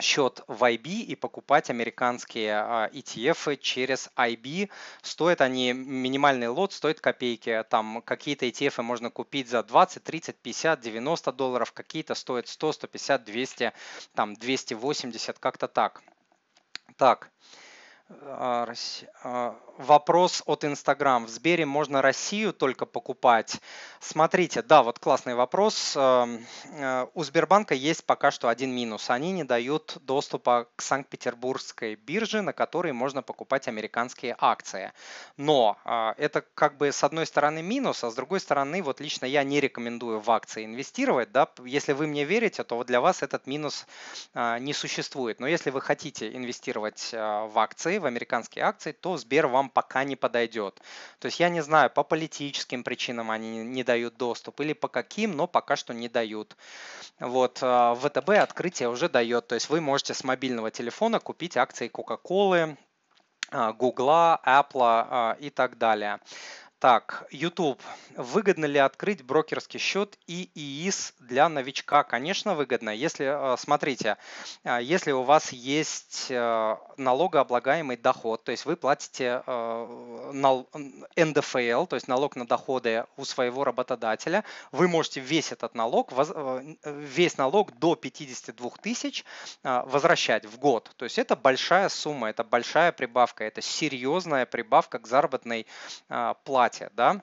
счет в IB и покупать американские ETF через IB. Стоят они, минимальный лот стоит копейки. Там какие-то ETF можно купить за 20, 30, 50, 90 долларов, какие-то стоят 100, 150, 200, там 280, как-то так. Так. А, а, вопрос от Инстаграм. В Сбере можно Россию только покупать? Смотрите, да, вот классный вопрос. Эм, э, у Сбербанка есть пока что один минус. Они не дают доступа к Санкт-Петербургской бирже, на которой можно покупать американские акции. Но а, это как бы с одной стороны минус, а с другой стороны, вот лично я не рекомендую в акции инвестировать. Да? Если вы мне верите, то для вас этот минус не существует. Но если вы хотите инвестировать в акции, в американские акции, то Сбер вам пока не подойдет. То есть я не знаю, по политическим причинам они не дают доступ или по каким, но пока что не дают. Вот а, ВТБ открытие уже дает, то есть вы можете с мобильного телефона купить акции Coca-Cola, Гугла, Apple и так далее. Так, YouTube. Выгодно ли открыть брокерский счет и ИИС для новичка? Конечно, выгодно. Если, э, смотрите, э, если у вас есть э, налогооблагаемый доход, то есть вы платите НДФЛ, то есть налог на доходы у своего работодателя, вы можете весь этот налог, весь налог до 52 тысяч возвращать в год. То есть это большая сумма, это большая прибавка, это серьезная прибавка к заработной плате платья, да,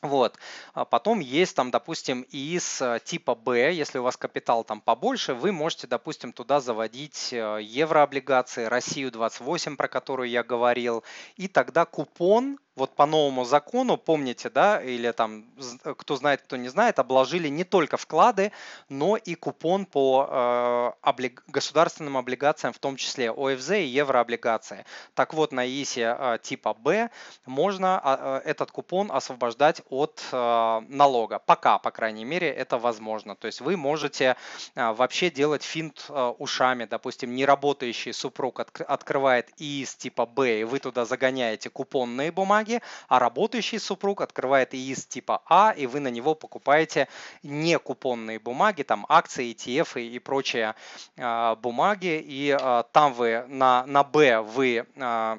вот. А потом есть там, допустим, из э, типа Б, если у вас капитал там побольше, вы можете, допустим, туда заводить э, еврооблигации, Россию 28, про которую я говорил, и тогда купон вот по новому закону, помните, да, или там, кто знает, кто не знает, обложили не только вклады, но и купон по э, облиг... государственным облигациям, в том числе ОФЗ и еврооблигации. Так вот, на ИСе э, типа Б можно э, этот купон освобождать от э, налога. Пока, по крайней мере, это возможно. То есть вы можете э, вообще делать финт э, ушами. Допустим, неработающий супруг от, открывает ИИС типа Б, и вы туда загоняете купонные бумаги, бумаги, а работающий супруг открывает ИИС типа А, и вы на него покупаете не купонные бумаги, там акции, ETF и, и прочие э, бумаги, и э, там вы на, на Б вы э,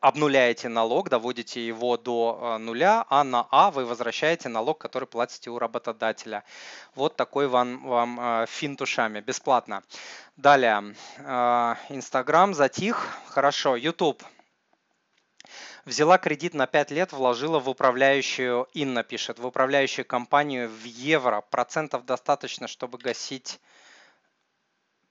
обнуляете налог, доводите его до нуля, а на А вы возвращаете налог, который платите у работодателя. Вот такой вам, вам финт ушами, бесплатно. Далее, Инстаграм затих, хорошо, YouTube Взяла кредит на 5 лет, вложила в управляющую, Инна пишет, в управляющую компанию в евро. Процентов достаточно, чтобы гасить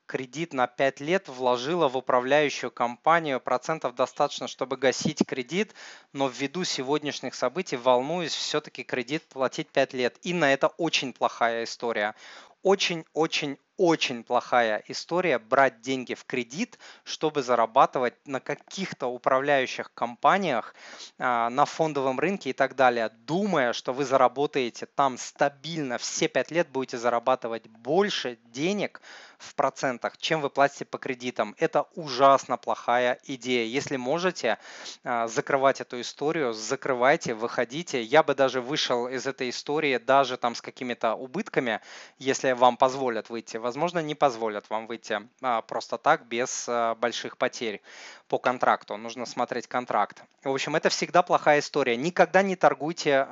кредит на 5 лет, вложила в управляющую компанию. Процентов достаточно, чтобы гасить кредит, но ввиду сегодняшних событий волнуюсь все-таки кредит платить 5 лет. Инна, это очень плохая история. Очень-очень очень плохая история брать деньги в кредит, чтобы зарабатывать на каких-то управляющих компаниях, а, на фондовом рынке и так далее, думая, что вы заработаете там стабильно все 5 лет будете зарабатывать больше денег, в процентах, чем вы платите по кредитам. Это ужасно плохая идея. Если можете а, закрывать эту историю, закрывайте, выходите. Я бы даже вышел из этой истории даже там с какими-то убытками, если вам позволят выйти. Возможно, не позволят вам выйти а, просто так, без а, больших потерь по контракту. Нужно смотреть контракт. В общем, это всегда плохая история. Никогда не торгуйте,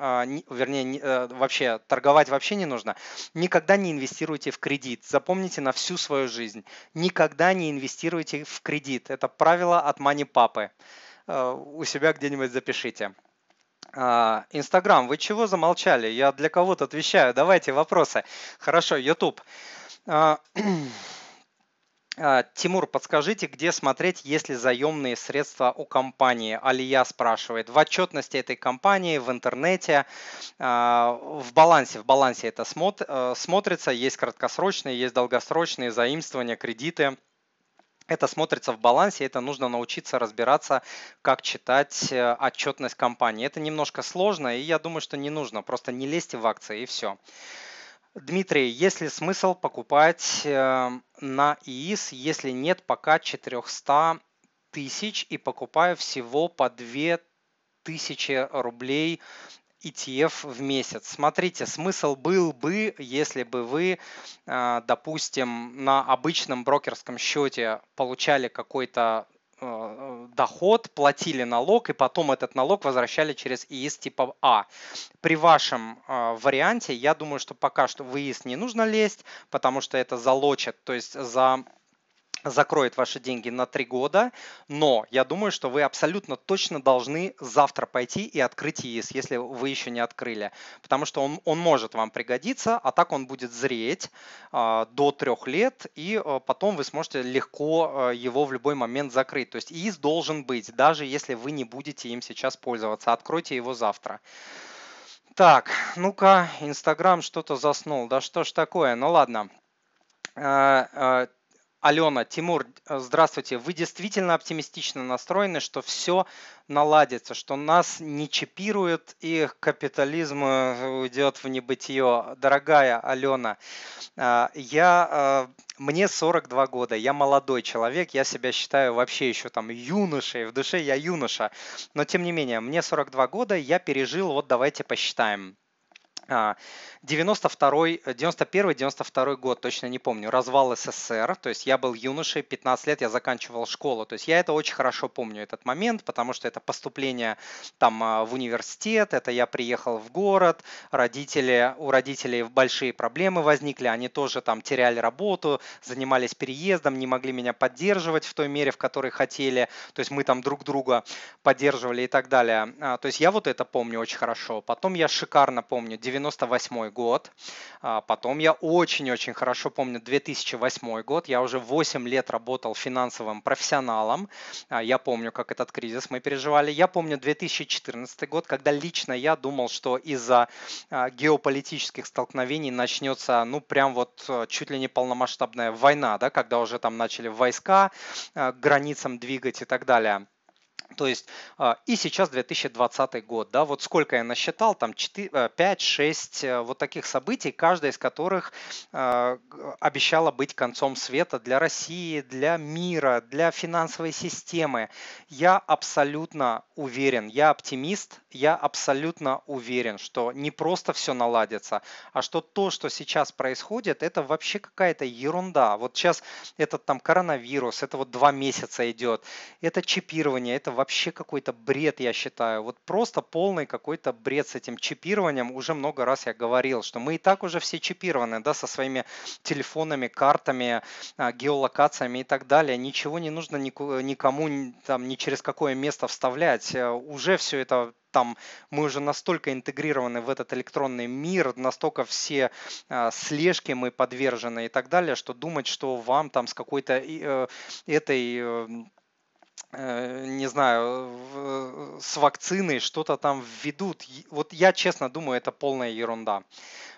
вернее, э, вообще торговать вообще не нужно. Никогда не инвестируйте в кредит. Запомните на всю свою жизнь. Никогда не инвестируйте в кредит. Это правило от мани папы. Э, у себя где-нибудь запишите. А, Инстаграм, вы чего замолчали? Я для кого-то отвечаю. Давайте вопросы. Хорошо, YouTube. А, Тимур, подскажите, где смотреть, есть ли заемные средства у компании? Алия спрашивает. В отчетности этой компании, в интернете, а, в балансе. В балансе это э, смотрится. Есть краткосрочные, есть долгосрочные заимствования, кредиты. Это смотрится в балансе, это нужно научиться разбираться, как читать э, отчетность компании. Это немножко сложно, и я думаю, что не нужно. Просто не лезьте в акции и все. Дмитрий, есть ли смысл покупать э, на ИИС, если нет пока 400 тысяч и покупаю всего по 2000 рублей ETF в месяц. Смотрите, смысл был бы, если бы вы, э, допустим, на обычном брокерском счете получали какой-то доход, платили налог и потом этот налог возвращали через ИИС типа А. При вашем э, варианте, я думаю, что пока что в ИИС не нужно лезть, потому что это залочит, то есть за закроет ваши деньги на три года, но я думаю, что вы абсолютно точно должны завтра пойти и открыть ИИС, если вы еще не открыли, потому что он, он может вам пригодиться, а так он будет зреть э, до трех лет, и э, потом вы сможете легко э, его в любой момент закрыть. То есть ИИС должен быть, даже если вы не будете им сейчас пользоваться, откройте его завтра. Так, ну-ка, Инстаграм что-то заснул. Да что ж такое? Ну ладно. Алена, Тимур, э, здравствуйте. Вы действительно оптимистично настроены, что все наладится, что нас не чипируют и капитализм э, уйдет в небытие. Дорогая Алена, э, я, мне 42 года, я молодой человек, я себя считаю вообще еще там юношей, в душе я юноша. Но тем не менее, мне 42 года, я пережил, вот давайте посчитаем, 92 91 92 год, точно не помню, развал СССР, то есть я был юношей, 15 лет я заканчивал школу, то есть я это очень хорошо помню, этот момент, потому что это поступление там а, в университет, это я приехал в город, родители, у родителей большие проблемы возникли, они тоже там теряли работу, занимались переездом, не могли меня поддерживать в той мере, в которой хотели, то есть мы там друг друга поддерживали и так далее, а, то есть я вот это помню очень хорошо, потом я шикарно помню 98 год. А, потом я очень-очень хорошо помню 2008 год. Я уже 8 лет работал финансовым профессионалом. А, я помню, как этот кризис мы переживали. Я помню 2014 год, когда лично я думал, что из-за а, геополитических столкновений начнется, ну, прям вот чуть ли не полномасштабная война, да, когда уже там начали войска к границам двигать и так далее. То есть а, и сейчас 2020 год, да, вот сколько я насчитал, там 5-6 э, э, вот таких событий, каждая из которых а, обещала быть концом света для России, для мира, для финансовой системы. Я абсолютно уверен, я оптимист, я абсолютно уверен, что не просто все наладится, а что то, что сейчас происходит, это вообще какая-то ерунда. Вот сейчас этот там коронавирус, это вот два месяца идет, это чипирование, это вообще какой-то бред, я считаю. Вот просто полный какой-то бред с этим чипированием. Уже много раз я говорил, что мы и так уже все чипированы, да, со своими телефонами, картами, а, геолокациями и так далее. Ничего не нужно никому там ни через какое место вставлять. Э, уже все это там мы уже настолько интегрированы в этот электронный мир, настолько все э, слежки мы подвержены и так далее, что думать, что вам там с какой-то э, этой э, не знаю, с вакциной что-то там введут. Вот я честно думаю, это полная ерунда.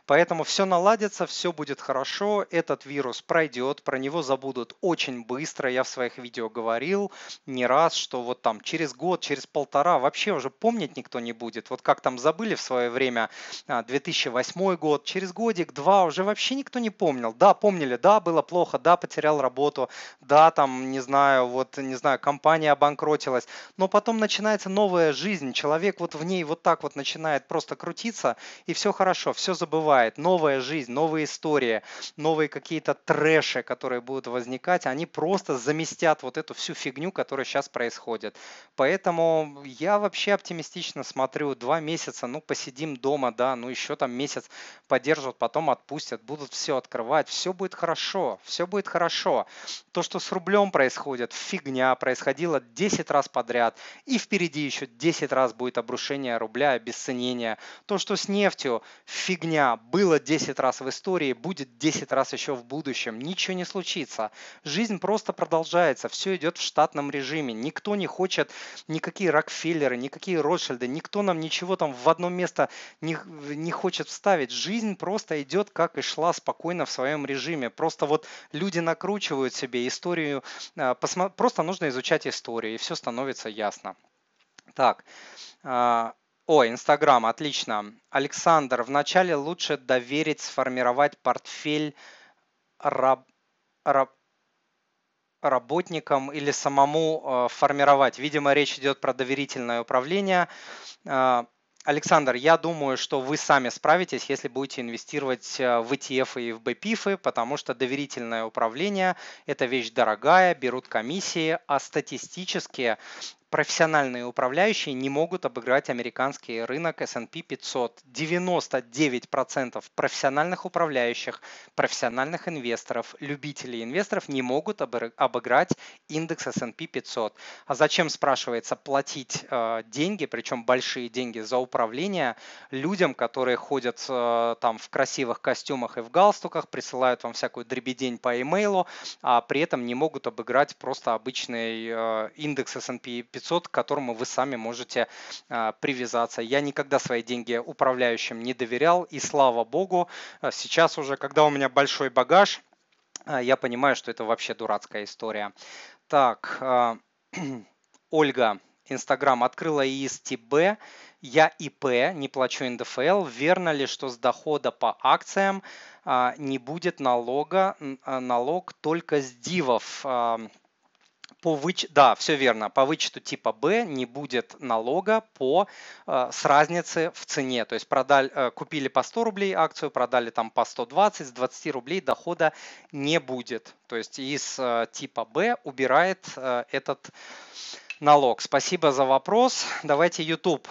Поэтому все наладится, все будет хорошо, этот вирус пройдет, про него забудут очень быстро. Я в своих видео говорил не раз, что вот там через год, через полтора вообще уже помнить никто не будет. Вот как там забыли в свое время 2008 а, год, через годик-два уже вообще никто не помнил. Да, помнили, да, было плохо, да, потерял работу, да, там, не знаю, вот, не знаю, компания обанкротилась, но потом начинается новая жизнь, человек вот в ней вот так вот начинает просто крутиться, и все хорошо, все забывает бывает. Новая жизнь, новые истории, новые какие-то трэши, которые будут возникать, они просто заместят вот эту всю фигню, которая сейчас происходит. Поэтому я вообще оптимистично смотрю. Два месяца, ну, посидим дома, да, ну, еще там месяц поддержат, потом отпустят, будут все открывать. Все будет хорошо, все будет хорошо. То, что с рублем происходит, фигня, происходило 10 раз подряд. И впереди еще 10 раз будет обрушение рубля, обесценение. То, что с нефтью, фигня, было 10 раз в истории, будет 10 раз еще в будущем. Ничего не случится. Жизнь просто продолжается. Все идет в штатном режиме. Никто не хочет, никакие Рокфеллеры, никакие Ротшильды, никто нам ничего там в одно место не, не хочет вставить. Жизнь просто идет, как и шла спокойно в своем режиме. Просто вот люди накручивают себе историю. А, просто нужно изучать историю, и все становится ясно. Так, а, О, Инстаграм, отлично. Александр, вначале лучше доверить сформировать портфель раб, раб, работникам или самому э, формировать. Видимо, речь идет про доверительное управление. Э, Александр, я думаю, что вы сами справитесь, если будете инвестировать э, в ETF и в BPIF, потому что доверительное управление – это вещь дорогая, берут комиссии, а статистически профессиональные управляющие не могут обыграть американский рынок S&P 500. 99% профессиональных управляющих, профессиональных инвесторов, любителей инвесторов не могут обыграть индекс S&P 500. А зачем, спрашивается, платить э, деньги, причем большие деньги за управление людям, которые ходят э, там в красивых костюмах и в галстуках, присылают вам всякую дребедень по имейлу, а при этом не могут обыграть просто обычный э, индекс S&P 500 500, к которому вы сами можете а, привязаться. Я никогда свои деньги управляющим не доверял, и слава богу, а, сейчас уже, когда у меня большой багаж, а, я понимаю, что это вообще дурацкая история. Так, Ольга, Инстаграм открыла ИСТБ, я ИП, не плачу НДФЛ. Верно ли, что с дохода по акциям не будет налога, налог только с дивов? По выч... Да, все верно. По вычету типа Б не будет налога по, э, с разницы в цене. То есть продали, э, купили по 100 рублей акцию, продали там по 120, с 20 рублей дохода не будет. То есть из э, типа Б убирает э, этот налог. Спасибо за вопрос. Давайте YouTube.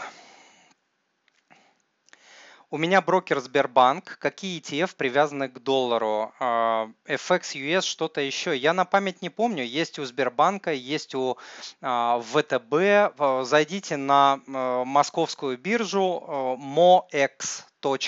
У меня брокер Сбербанк. Какие ETF привязаны к доллару? А, FX US, что-то еще. Я на память не помню. Есть у Сбербанка, есть у а, ВТБ. Зайдите на а, московскую биржу moex. то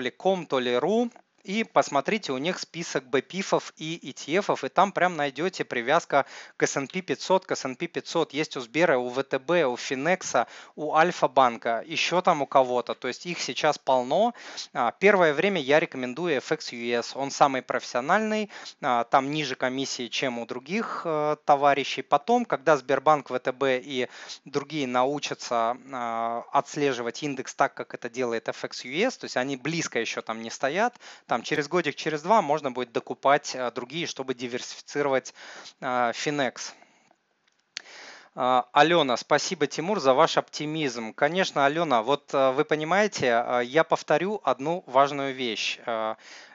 ли ком, то ли ру и посмотрите, у них список BPIF и ETF, и там прям найдете привязка к S&P 500, к S&P 500. Есть у Сбера, у ВТБ, у Финекса, у Альфа-банка, еще там у кого-то. То есть их сейчас полно. А, первое время я рекомендую FX US. Он самый профессиональный, а, там ниже комиссии, чем у других э, товарищей. Потом, когда Сбербанк, ВТБ и другие научатся а, отслеживать индекс так, как это делает FX US, то есть они близко еще там не стоят, там там через годик, через два можно будет докупать а, другие, чтобы диверсифицировать Finex. А, Алена, спасибо, Тимур, за ваш оптимизм. Конечно, Алена, вот а, вы понимаете, я повторю одну важную вещь.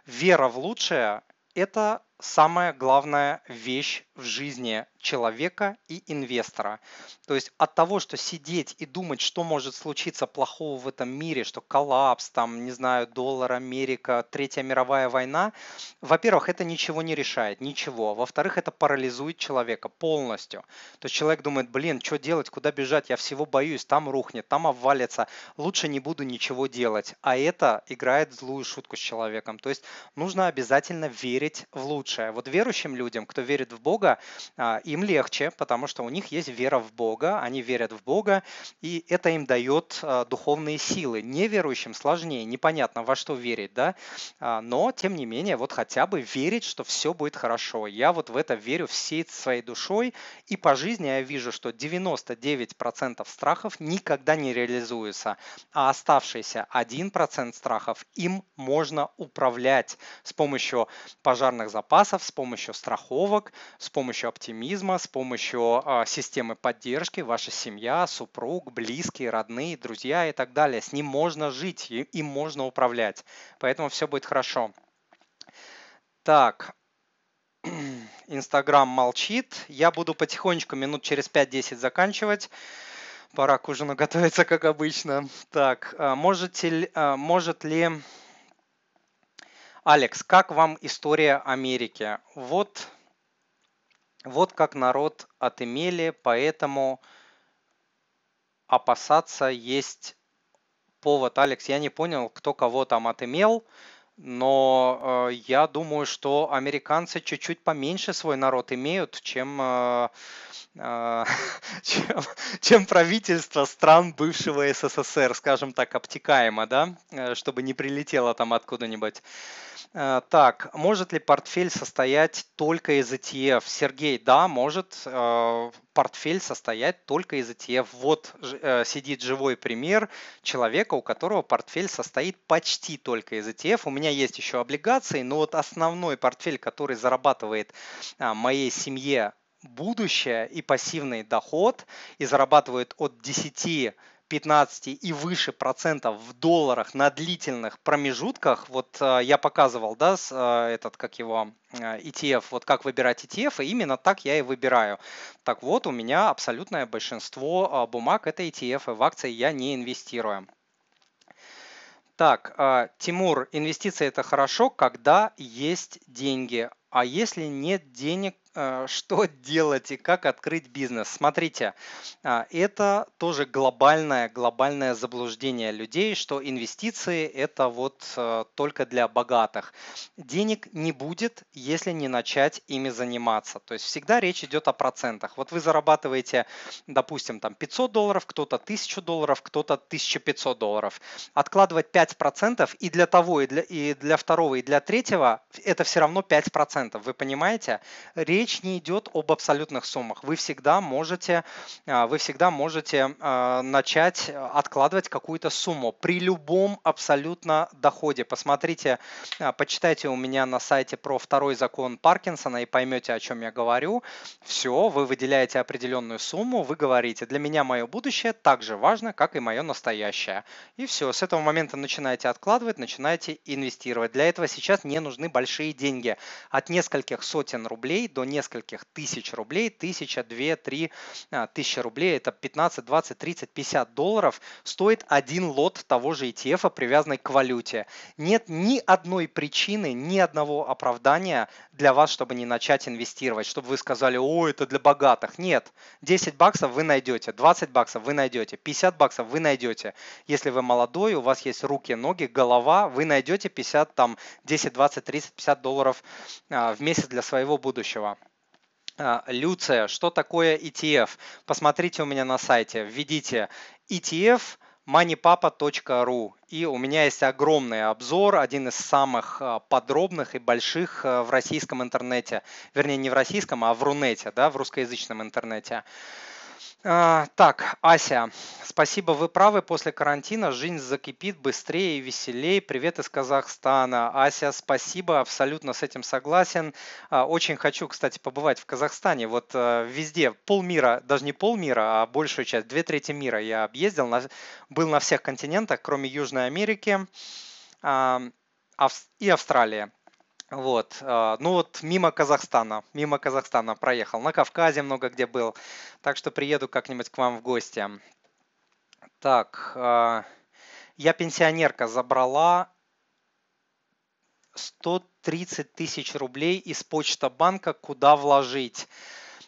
Вера в лучшее – это самая главная вещь в жизни человека и инвестора. То есть от того, что сидеть и думать, что может случиться плохого в этом мире, что коллапс, там, не знаю, доллар, Америка, Третья мировая война, во-первых, это ничего не решает, ничего. Во-вторых, это парализует человека полностью. То есть человек думает, блин, что делать, куда бежать, я всего боюсь, там рухнет, там обвалится, лучше не буду ничего делать. А это играет злую шутку с человеком. То есть нужно обязательно верить в лучшее. Вот верующим людям, кто верит в Бога, а, им легче, потому что у них есть вера в Бога, они верят в Бога, и это им дает а, духовные силы. Неверующим сложнее, непонятно во что верить, да, а, но тем не менее вот хотя бы верить, что все будет хорошо. Я вот в это верю всей своей душой, и по жизни я вижу, что 99% страхов никогда не реализуются, а оставшиеся 1% страхов им можно управлять с помощью пожарных запасов, с помощью страховок, с помощью оптимизма, с помощью э, системы поддержки, ваша семья, супруг, близкие, родные, друзья и так далее. С ним можно жить, им можно управлять. Поэтому все будет хорошо. Так, Инстаграм молчит. Я буду потихонечку минут через 5-10 заканчивать. Пора к ужину готовиться, как обычно. Так, а, можете, а, может ли... Алекс, как вам история Америки? Вот вот как народ отымели, поэтому опасаться есть повод. Алекс, я не понял, кто кого там отымел, но э, я думаю, что американцы чуть-чуть поменьше свой народ имеют, чем, э, э, чем, чем правительство стран бывшего СССР, скажем так, обтекаемо, да, э, чтобы не прилетело там откуда-нибудь. Э, так, может ли портфель состоять только из ETF? Сергей, да, может. Портфель состоять только из ETF. Вот э, сидит живой пример человека, у которого портфель состоит почти только из ETF. У меня есть еще облигации, но вот основной портфель, который зарабатывает а, моей семье будущее и пассивный доход и зарабатывает от 10 15 и выше процентов в долларах на длительных промежутках, вот э, я показывал, да, э, этот, как его, э, ETF, вот как выбирать ETF, и именно так я и выбираю. Так вот, у меня абсолютное большинство бумаг это ETF, и в акции я не инвестирую. Так, Тимур, инвестиции это хорошо, когда есть деньги, а если нет денег, Э, что делать и как открыть бизнес. Смотрите, а, это тоже глобальное, глобальное заблуждение людей, что инвестиции это вот э, только для богатых. Денег не будет, если не начать ими заниматься. То есть всегда речь идет о процентах. Вот вы зарабатываете, допустим, там 500 долларов, кто-то 1000 долларов, кто-то 1500 долларов. Откладывать 5% и для того, и для, и для второго, и для третьего это все равно 5%. Вы понимаете? Речь речь не идет об абсолютных суммах. Вы всегда можете, а, вы всегда можете а, начать откладывать какую-то сумму при любом абсолютно доходе. Посмотрите, а, почитайте у меня на сайте про второй закон Паркинсона и поймете, о чем я говорю. Все, вы выделяете определенную сумму, вы говорите, для меня мое будущее так же важно, как и мое настоящее. И все, с этого момента начинаете откладывать, начинаете инвестировать. Для этого сейчас не нужны большие деньги. От нескольких сотен рублей до нескольких тысяч рублей, тысяча, две, три а, тысячи рублей, это 15, 20, 30, 50 долларов, стоит один лот того же ETF, привязанный к валюте. Нет ни одной причины, ни одного оправдания для вас, чтобы не начать инвестировать, чтобы вы сказали, о, это для богатых. Нет, 10 баксов вы найдете, 20 баксов вы найдете, 50 баксов вы найдете. Если вы молодой, у вас есть руки, ноги, голова, вы найдете 50, там, 10, 20, 30, 50 долларов а, в месяц для своего будущего. А, Люция, что такое ETF? Посмотрите у меня на сайте, введите ETF moneypapa.ru и у меня есть огромный обзор, один из самых а, подробных и больших а, в российском интернете, вернее не в российском, а в Рунете, да, в русскоязычном интернете. А, так, Ася, спасибо, вы правы, после карантина жизнь закипит быстрее и веселее. Привет из Казахстана. Ася, спасибо, абсолютно с этим согласен. А, очень хочу, кстати, побывать в Казахстане. Вот а, везде, полмира, даже не полмира, а большую часть, две трети мира я объездил, был на всех континентах, кроме Южной Америки и Австралии. Вот, а, ну вот мимо Казахстана, мимо Казахстана проехал. На Кавказе много где был, так что приеду как-нибудь к вам в гости. Так, а, я пенсионерка забрала 130 тысяч рублей из почта банка, куда вложить?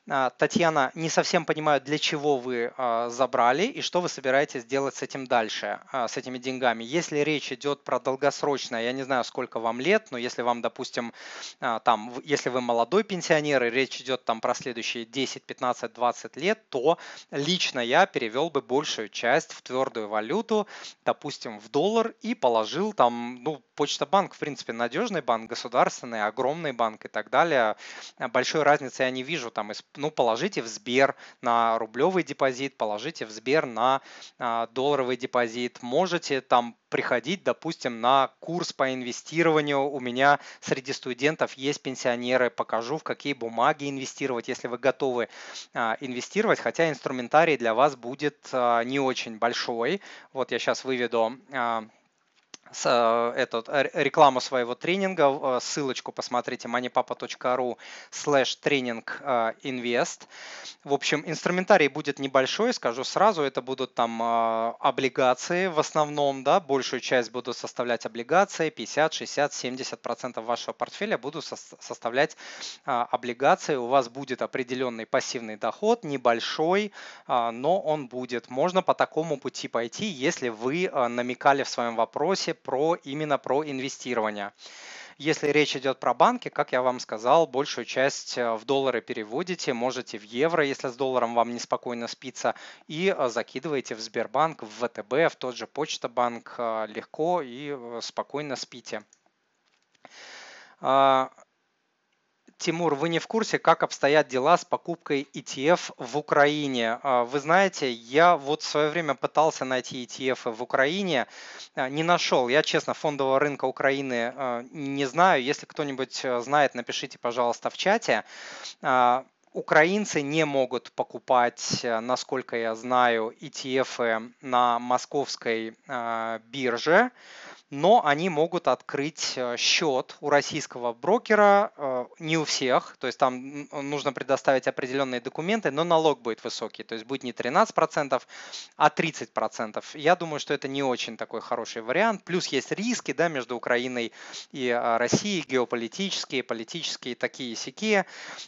А, Татьяна, не совсем понимаю, для чего вы а, забрали и что вы собираетесь делать с этим дальше, а, с этими деньгами. Если речь идет про долгосрочное, я не знаю, сколько вам лет, но если вам, допустим, там, если вы молодой пенсионер и речь идет там про следующие 10, 15, 20 лет, то лично я перевел бы большую часть в твердую валюту, допустим, в доллар и положил там, ну, Почта банк, в принципе, надежный банк, государственный, огромный банк и так далее. Большой разницы я не вижу. Там, ну, положите в Сбер на рублевый депозит, положите в Сбер на а, долларовый депозит. Можете там приходить, допустим, на курс по инвестированию. У меня среди студентов есть пенсионеры, покажу, в какие бумаги инвестировать, если вы готовы а, инвестировать, хотя инструментарий для вас будет а, не очень большой. Вот я сейчас выведу этот, рекламу своего тренинга, э, ссылочку посмотрите moneypapa.ru slash тренинг э, инвест. В общем, инструментарий будет небольшой, скажу сразу, это будут там облигации в основном, да, большую часть будут составлять облигации, 50, 60, 70 процентов вашего портфеля будут составлять облигации, у вас будет определенный пассивный доход, небольшой, но он будет. Можно по такому пути пойти, если вы намекали в своем вопросе про, именно про инвестирование. Если речь идет про банки, как я вам сказал, большую часть э, в доллары переводите, можете в евро, если с долларом вам неспокойно спится, и э, закидываете в Сбербанк, в ВТБ, в тот же Почта-банк э, легко и спокойно спите. Тимур, вы не в курсе, как обстоят дела с покупкой ETF в Украине? А, вы знаете, я вот в свое время пытался найти ETF в Украине, а, не нашел. Я, честно, фондового рынка Украины а, не знаю. Если кто-нибудь знает, напишите, пожалуйста, в чате. Украинцы не могут покупать, насколько я знаю, ETF на московской бирже но они могут открыть э, счет у российского брокера, э, не у всех, то есть там нужно предоставить определенные документы, но налог будет высокий, то есть будет не 13%, а 30%. Я думаю, что это не очень такой хороший вариант. Плюс есть риски да, между Украиной и э, Россией, геополитические, политические, такие сякие.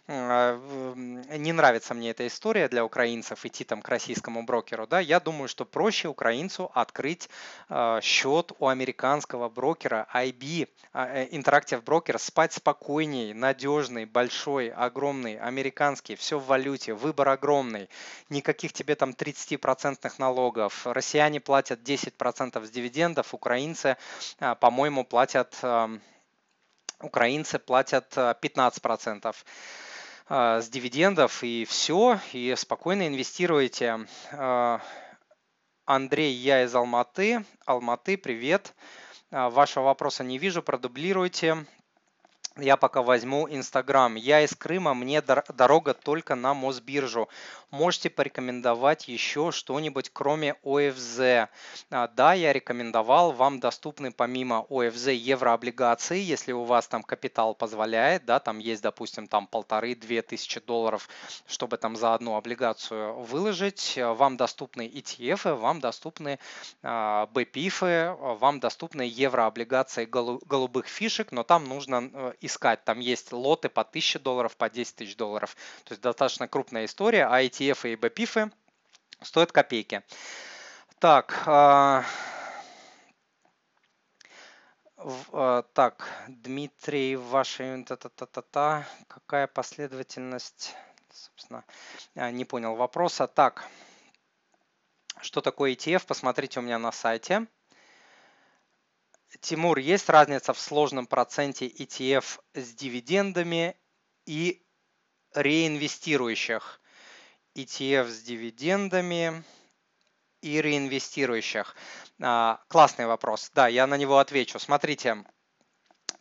Не нравится мне эта история для украинцев идти там к российскому брокеру. Да? Я думаю, что проще украинцу открыть счет у американцев американского брокера IB, а, э, Interactive Broker, спать спокойней, надежный, большой, огромный, американский, все в валюте, выбор огромный, никаких тебе там 30% налогов, россияне платят 10% с дивидендов, украинцы, а, по-моему, платят, украинцы платят 15% а, с дивидендов и все, и спокойно инвестируйте. Андрей, я из Алматы. Алматы, привет. А, вашего вопроса не вижу, продублируйте. Я пока возьму Инстаграм. Я из Крыма, мне дорога только на Мосбиржу. Можете порекомендовать еще что-нибудь, кроме ОФЗ? А, да, я рекомендовал. Вам доступны помимо ОФЗ еврооблигации, если у вас там капитал позволяет. Да, там есть, допустим, там полторы-две тысячи долларов, чтобы там за одну облигацию выложить. Вам доступны ETF, вам доступны а, БПИФы, вам доступны еврооблигации голубых фишек, но там нужно э, искать. Там есть лоты по 1000 долларов, по 10 тысяч долларов. То есть достаточно крупная история, а ETF и BPIF стоят копейки. Так, а, а, так, Дмитрий, ваша та-та-та-та-та, какая последовательность, собственно, а, не понял вопроса. Так, что такое ETF, посмотрите у меня на сайте. Тимур, есть разница в сложном проценте ETF с дивидендами и реинвестирующих? ETF с дивидендами и реинвестирующих. А, классный вопрос. Да, я на него отвечу. Смотрите,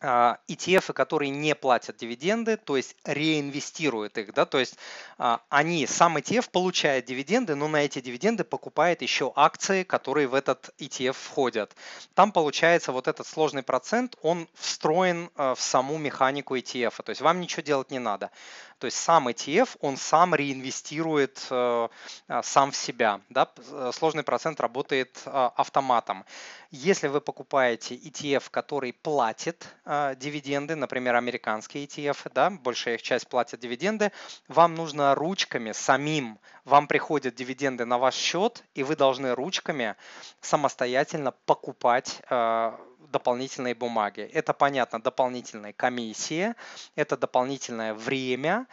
ETF, а, которые не платят дивиденды, то есть реинвестируют их, да, то есть а, они, сам ETF получает дивиденды, но на эти дивиденды покупает еще акции, которые в этот ETF входят. Там получается вот этот сложный процент, он встроен а, в саму механику ETF, то есть вам ничего делать не надо. То есть сам ETF, он сам реинвестирует э, сам в себя. Да? Сложный процент работает автоматом. Если вы покупаете ETF, который платит э, дивиденды, например, американские ETF, да, большая их часть платит дивиденды, вам нужно ручками самим, вам приходят дивиденды на ваш счет, и вы должны ручками самостоятельно покупать э, дополнительные бумаги. Это, понятно, дополнительные комиссии, это дополнительное время,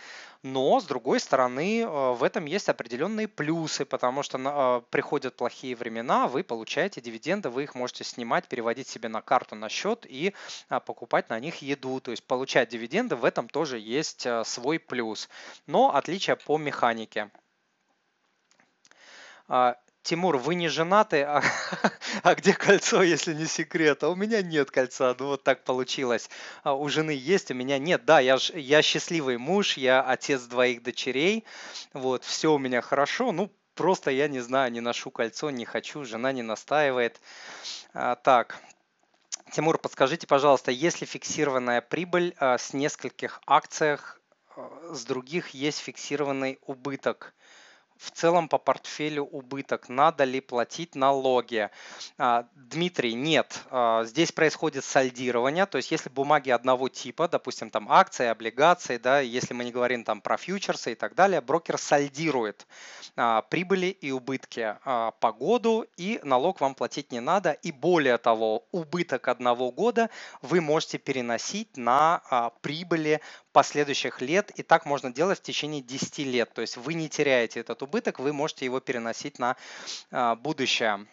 но, с другой стороны, э, в этом есть определенные плюсы, потому что э, приходят плохие времена, вы получаете дивиденды, вы их можете снимать, переводить себе на карту, на счет и а, покупать на них еду. То есть получать дивиденды в этом тоже есть э, свой плюс. Но отличие по механике. Тимур, вы не женаты, а, а где кольцо, если не секрет? А у меня нет кольца, ну вот так получилось. А у жены есть, у меня нет. Да, я, я счастливый муж, я отец двоих дочерей, вот, все у меня хорошо, ну просто я не знаю, не ношу кольцо, не хочу, жена не настаивает. А, так, Тимур, подскажите, пожалуйста, есть ли фиксированная прибыль а, с нескольких акциях, а, с других есть фиксированный убыток? В целом по портфелю убыток, надо ли платить налоги. А, Дмитрий, нет, а, здесь происходит сальдирование, то есть если бумаги одного типа, допустим, там акции, облигации, да, если мы не говорим там про фьючерсы и так далее, брокер сальдирует а, прибыли и убытки по году, и налог вам платить не надо, и более того, убыток одного года вы можете переносить на прибыли последующих лет, и так можно делать в течение 10 лет. То есть вы не теряете этот убыток, вы можете его переносить на а, будущее.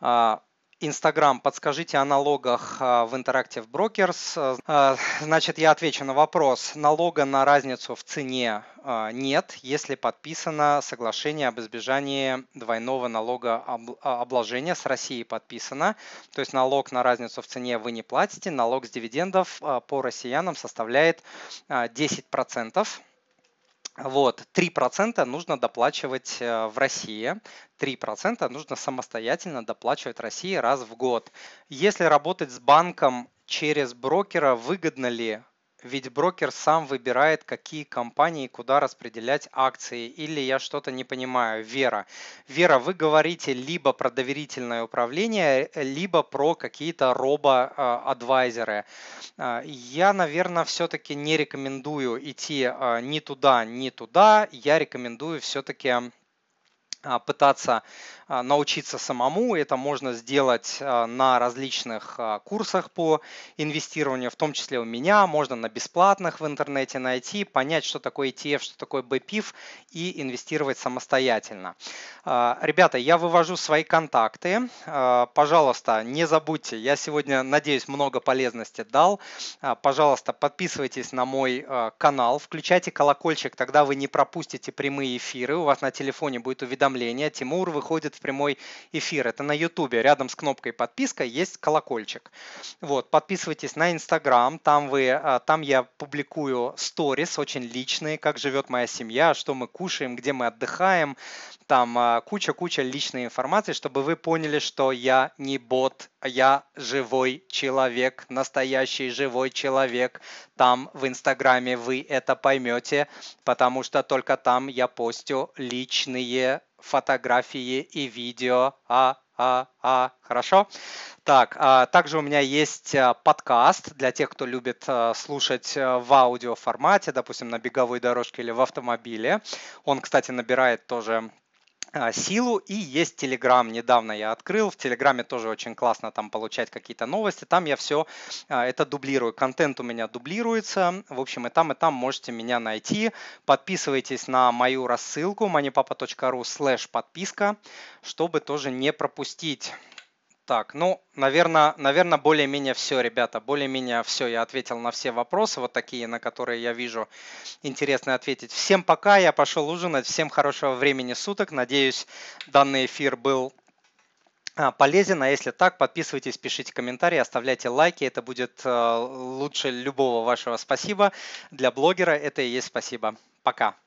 А, Инстаграм, подскажите о налогах в Interactive Brokers. Значит, я отвечу на вопрос. Налога на разницу в цене нет, если подписано соглашение об избежании двойного налога обложения с Россией подписано. То есть налог на разницу в цене вы не платите, налог с дивидендов по россиянам составляет 10%. Вот, 3% нужно доплачивать э, в России, 3% нужно самостоятельно доплачивать России раз в год. Если работать с банком через брокера, выгодно ли ведь брокер сам выбирает, какие компании куда распределять акции. Или я что-то не понимаю. Вера. Вера, вы говорите либо про доверительное управление, либо про какие-то робо-адвайзеры. А, я, наверное, все-таки не рекомендую идти а, ни туда, ни туда. Я рекомендую все-таки а, пытаться научиться самому. Это можно сделать а, на различных курсах по инвестированию, в том числе у меня. Можно на бесплатных в интернете найти, понять, что такое ETF, что такое BPIF и инвестировать самостоятельно. Ребята, я вывожу свои контакты. Пожалуйста, не забудьте, я сегодня, надеюсь, много полезности дал. Пожалуйста, подписывайтесь на мой канал, включайте колокольчик, тогда вы не пропустите прямые эфиры. У вас на телефоне будет уведомление. Тимур выходит в прямой эфир. Это на YouTube. Рядом с кнопкой подписка есть колокольчик. Вот, подписывайтесь на Instagram. Там, вы, а, там я публикую сторис очень личные, как живет моя семья, что мы кушаем, где мы отдыхаем. Там куча-куча личной информации, чтобы вы поняли, что я не бот, я живой человек, настоящий живой человек. Там в Инстаграме вы это поймете, потому что только там я постю личные фотографии и видео. А, а, а, хорошо? Так, а, также у меня есть а, подкаст для тех, кто любит а, слушать в аудио формате, допустим, на беговой дорожке или в автомобиле. Он, кстати, набирает тоже силу и есть Телеграм. Недавно я открыл. В Телеграме тоже очень классно там получать какие-то новости. Там я все а, это дублирую. Контент у меня дублируется. В общем, и там, и там можете меня найти. Подписывайтесь на мою рассылку moneypapa.ru slash подписка, чтобы тоже не пропустить так, ну, наверное, наверное более-менее все, ребята, более-менее все. Я ответил на все вопросы, вот такие, на которые я вижу интересно ответить. Всем пока, я пошел ужинать, всем хорошего времени суток. Надеюсь, данный эфир был а, полезен, а если так, подписывайтесь, пишите комментарии, оставляйте лайки, это будет э, лучше любого вашего спасибо. Для блогера это и есть спасибо. Пока.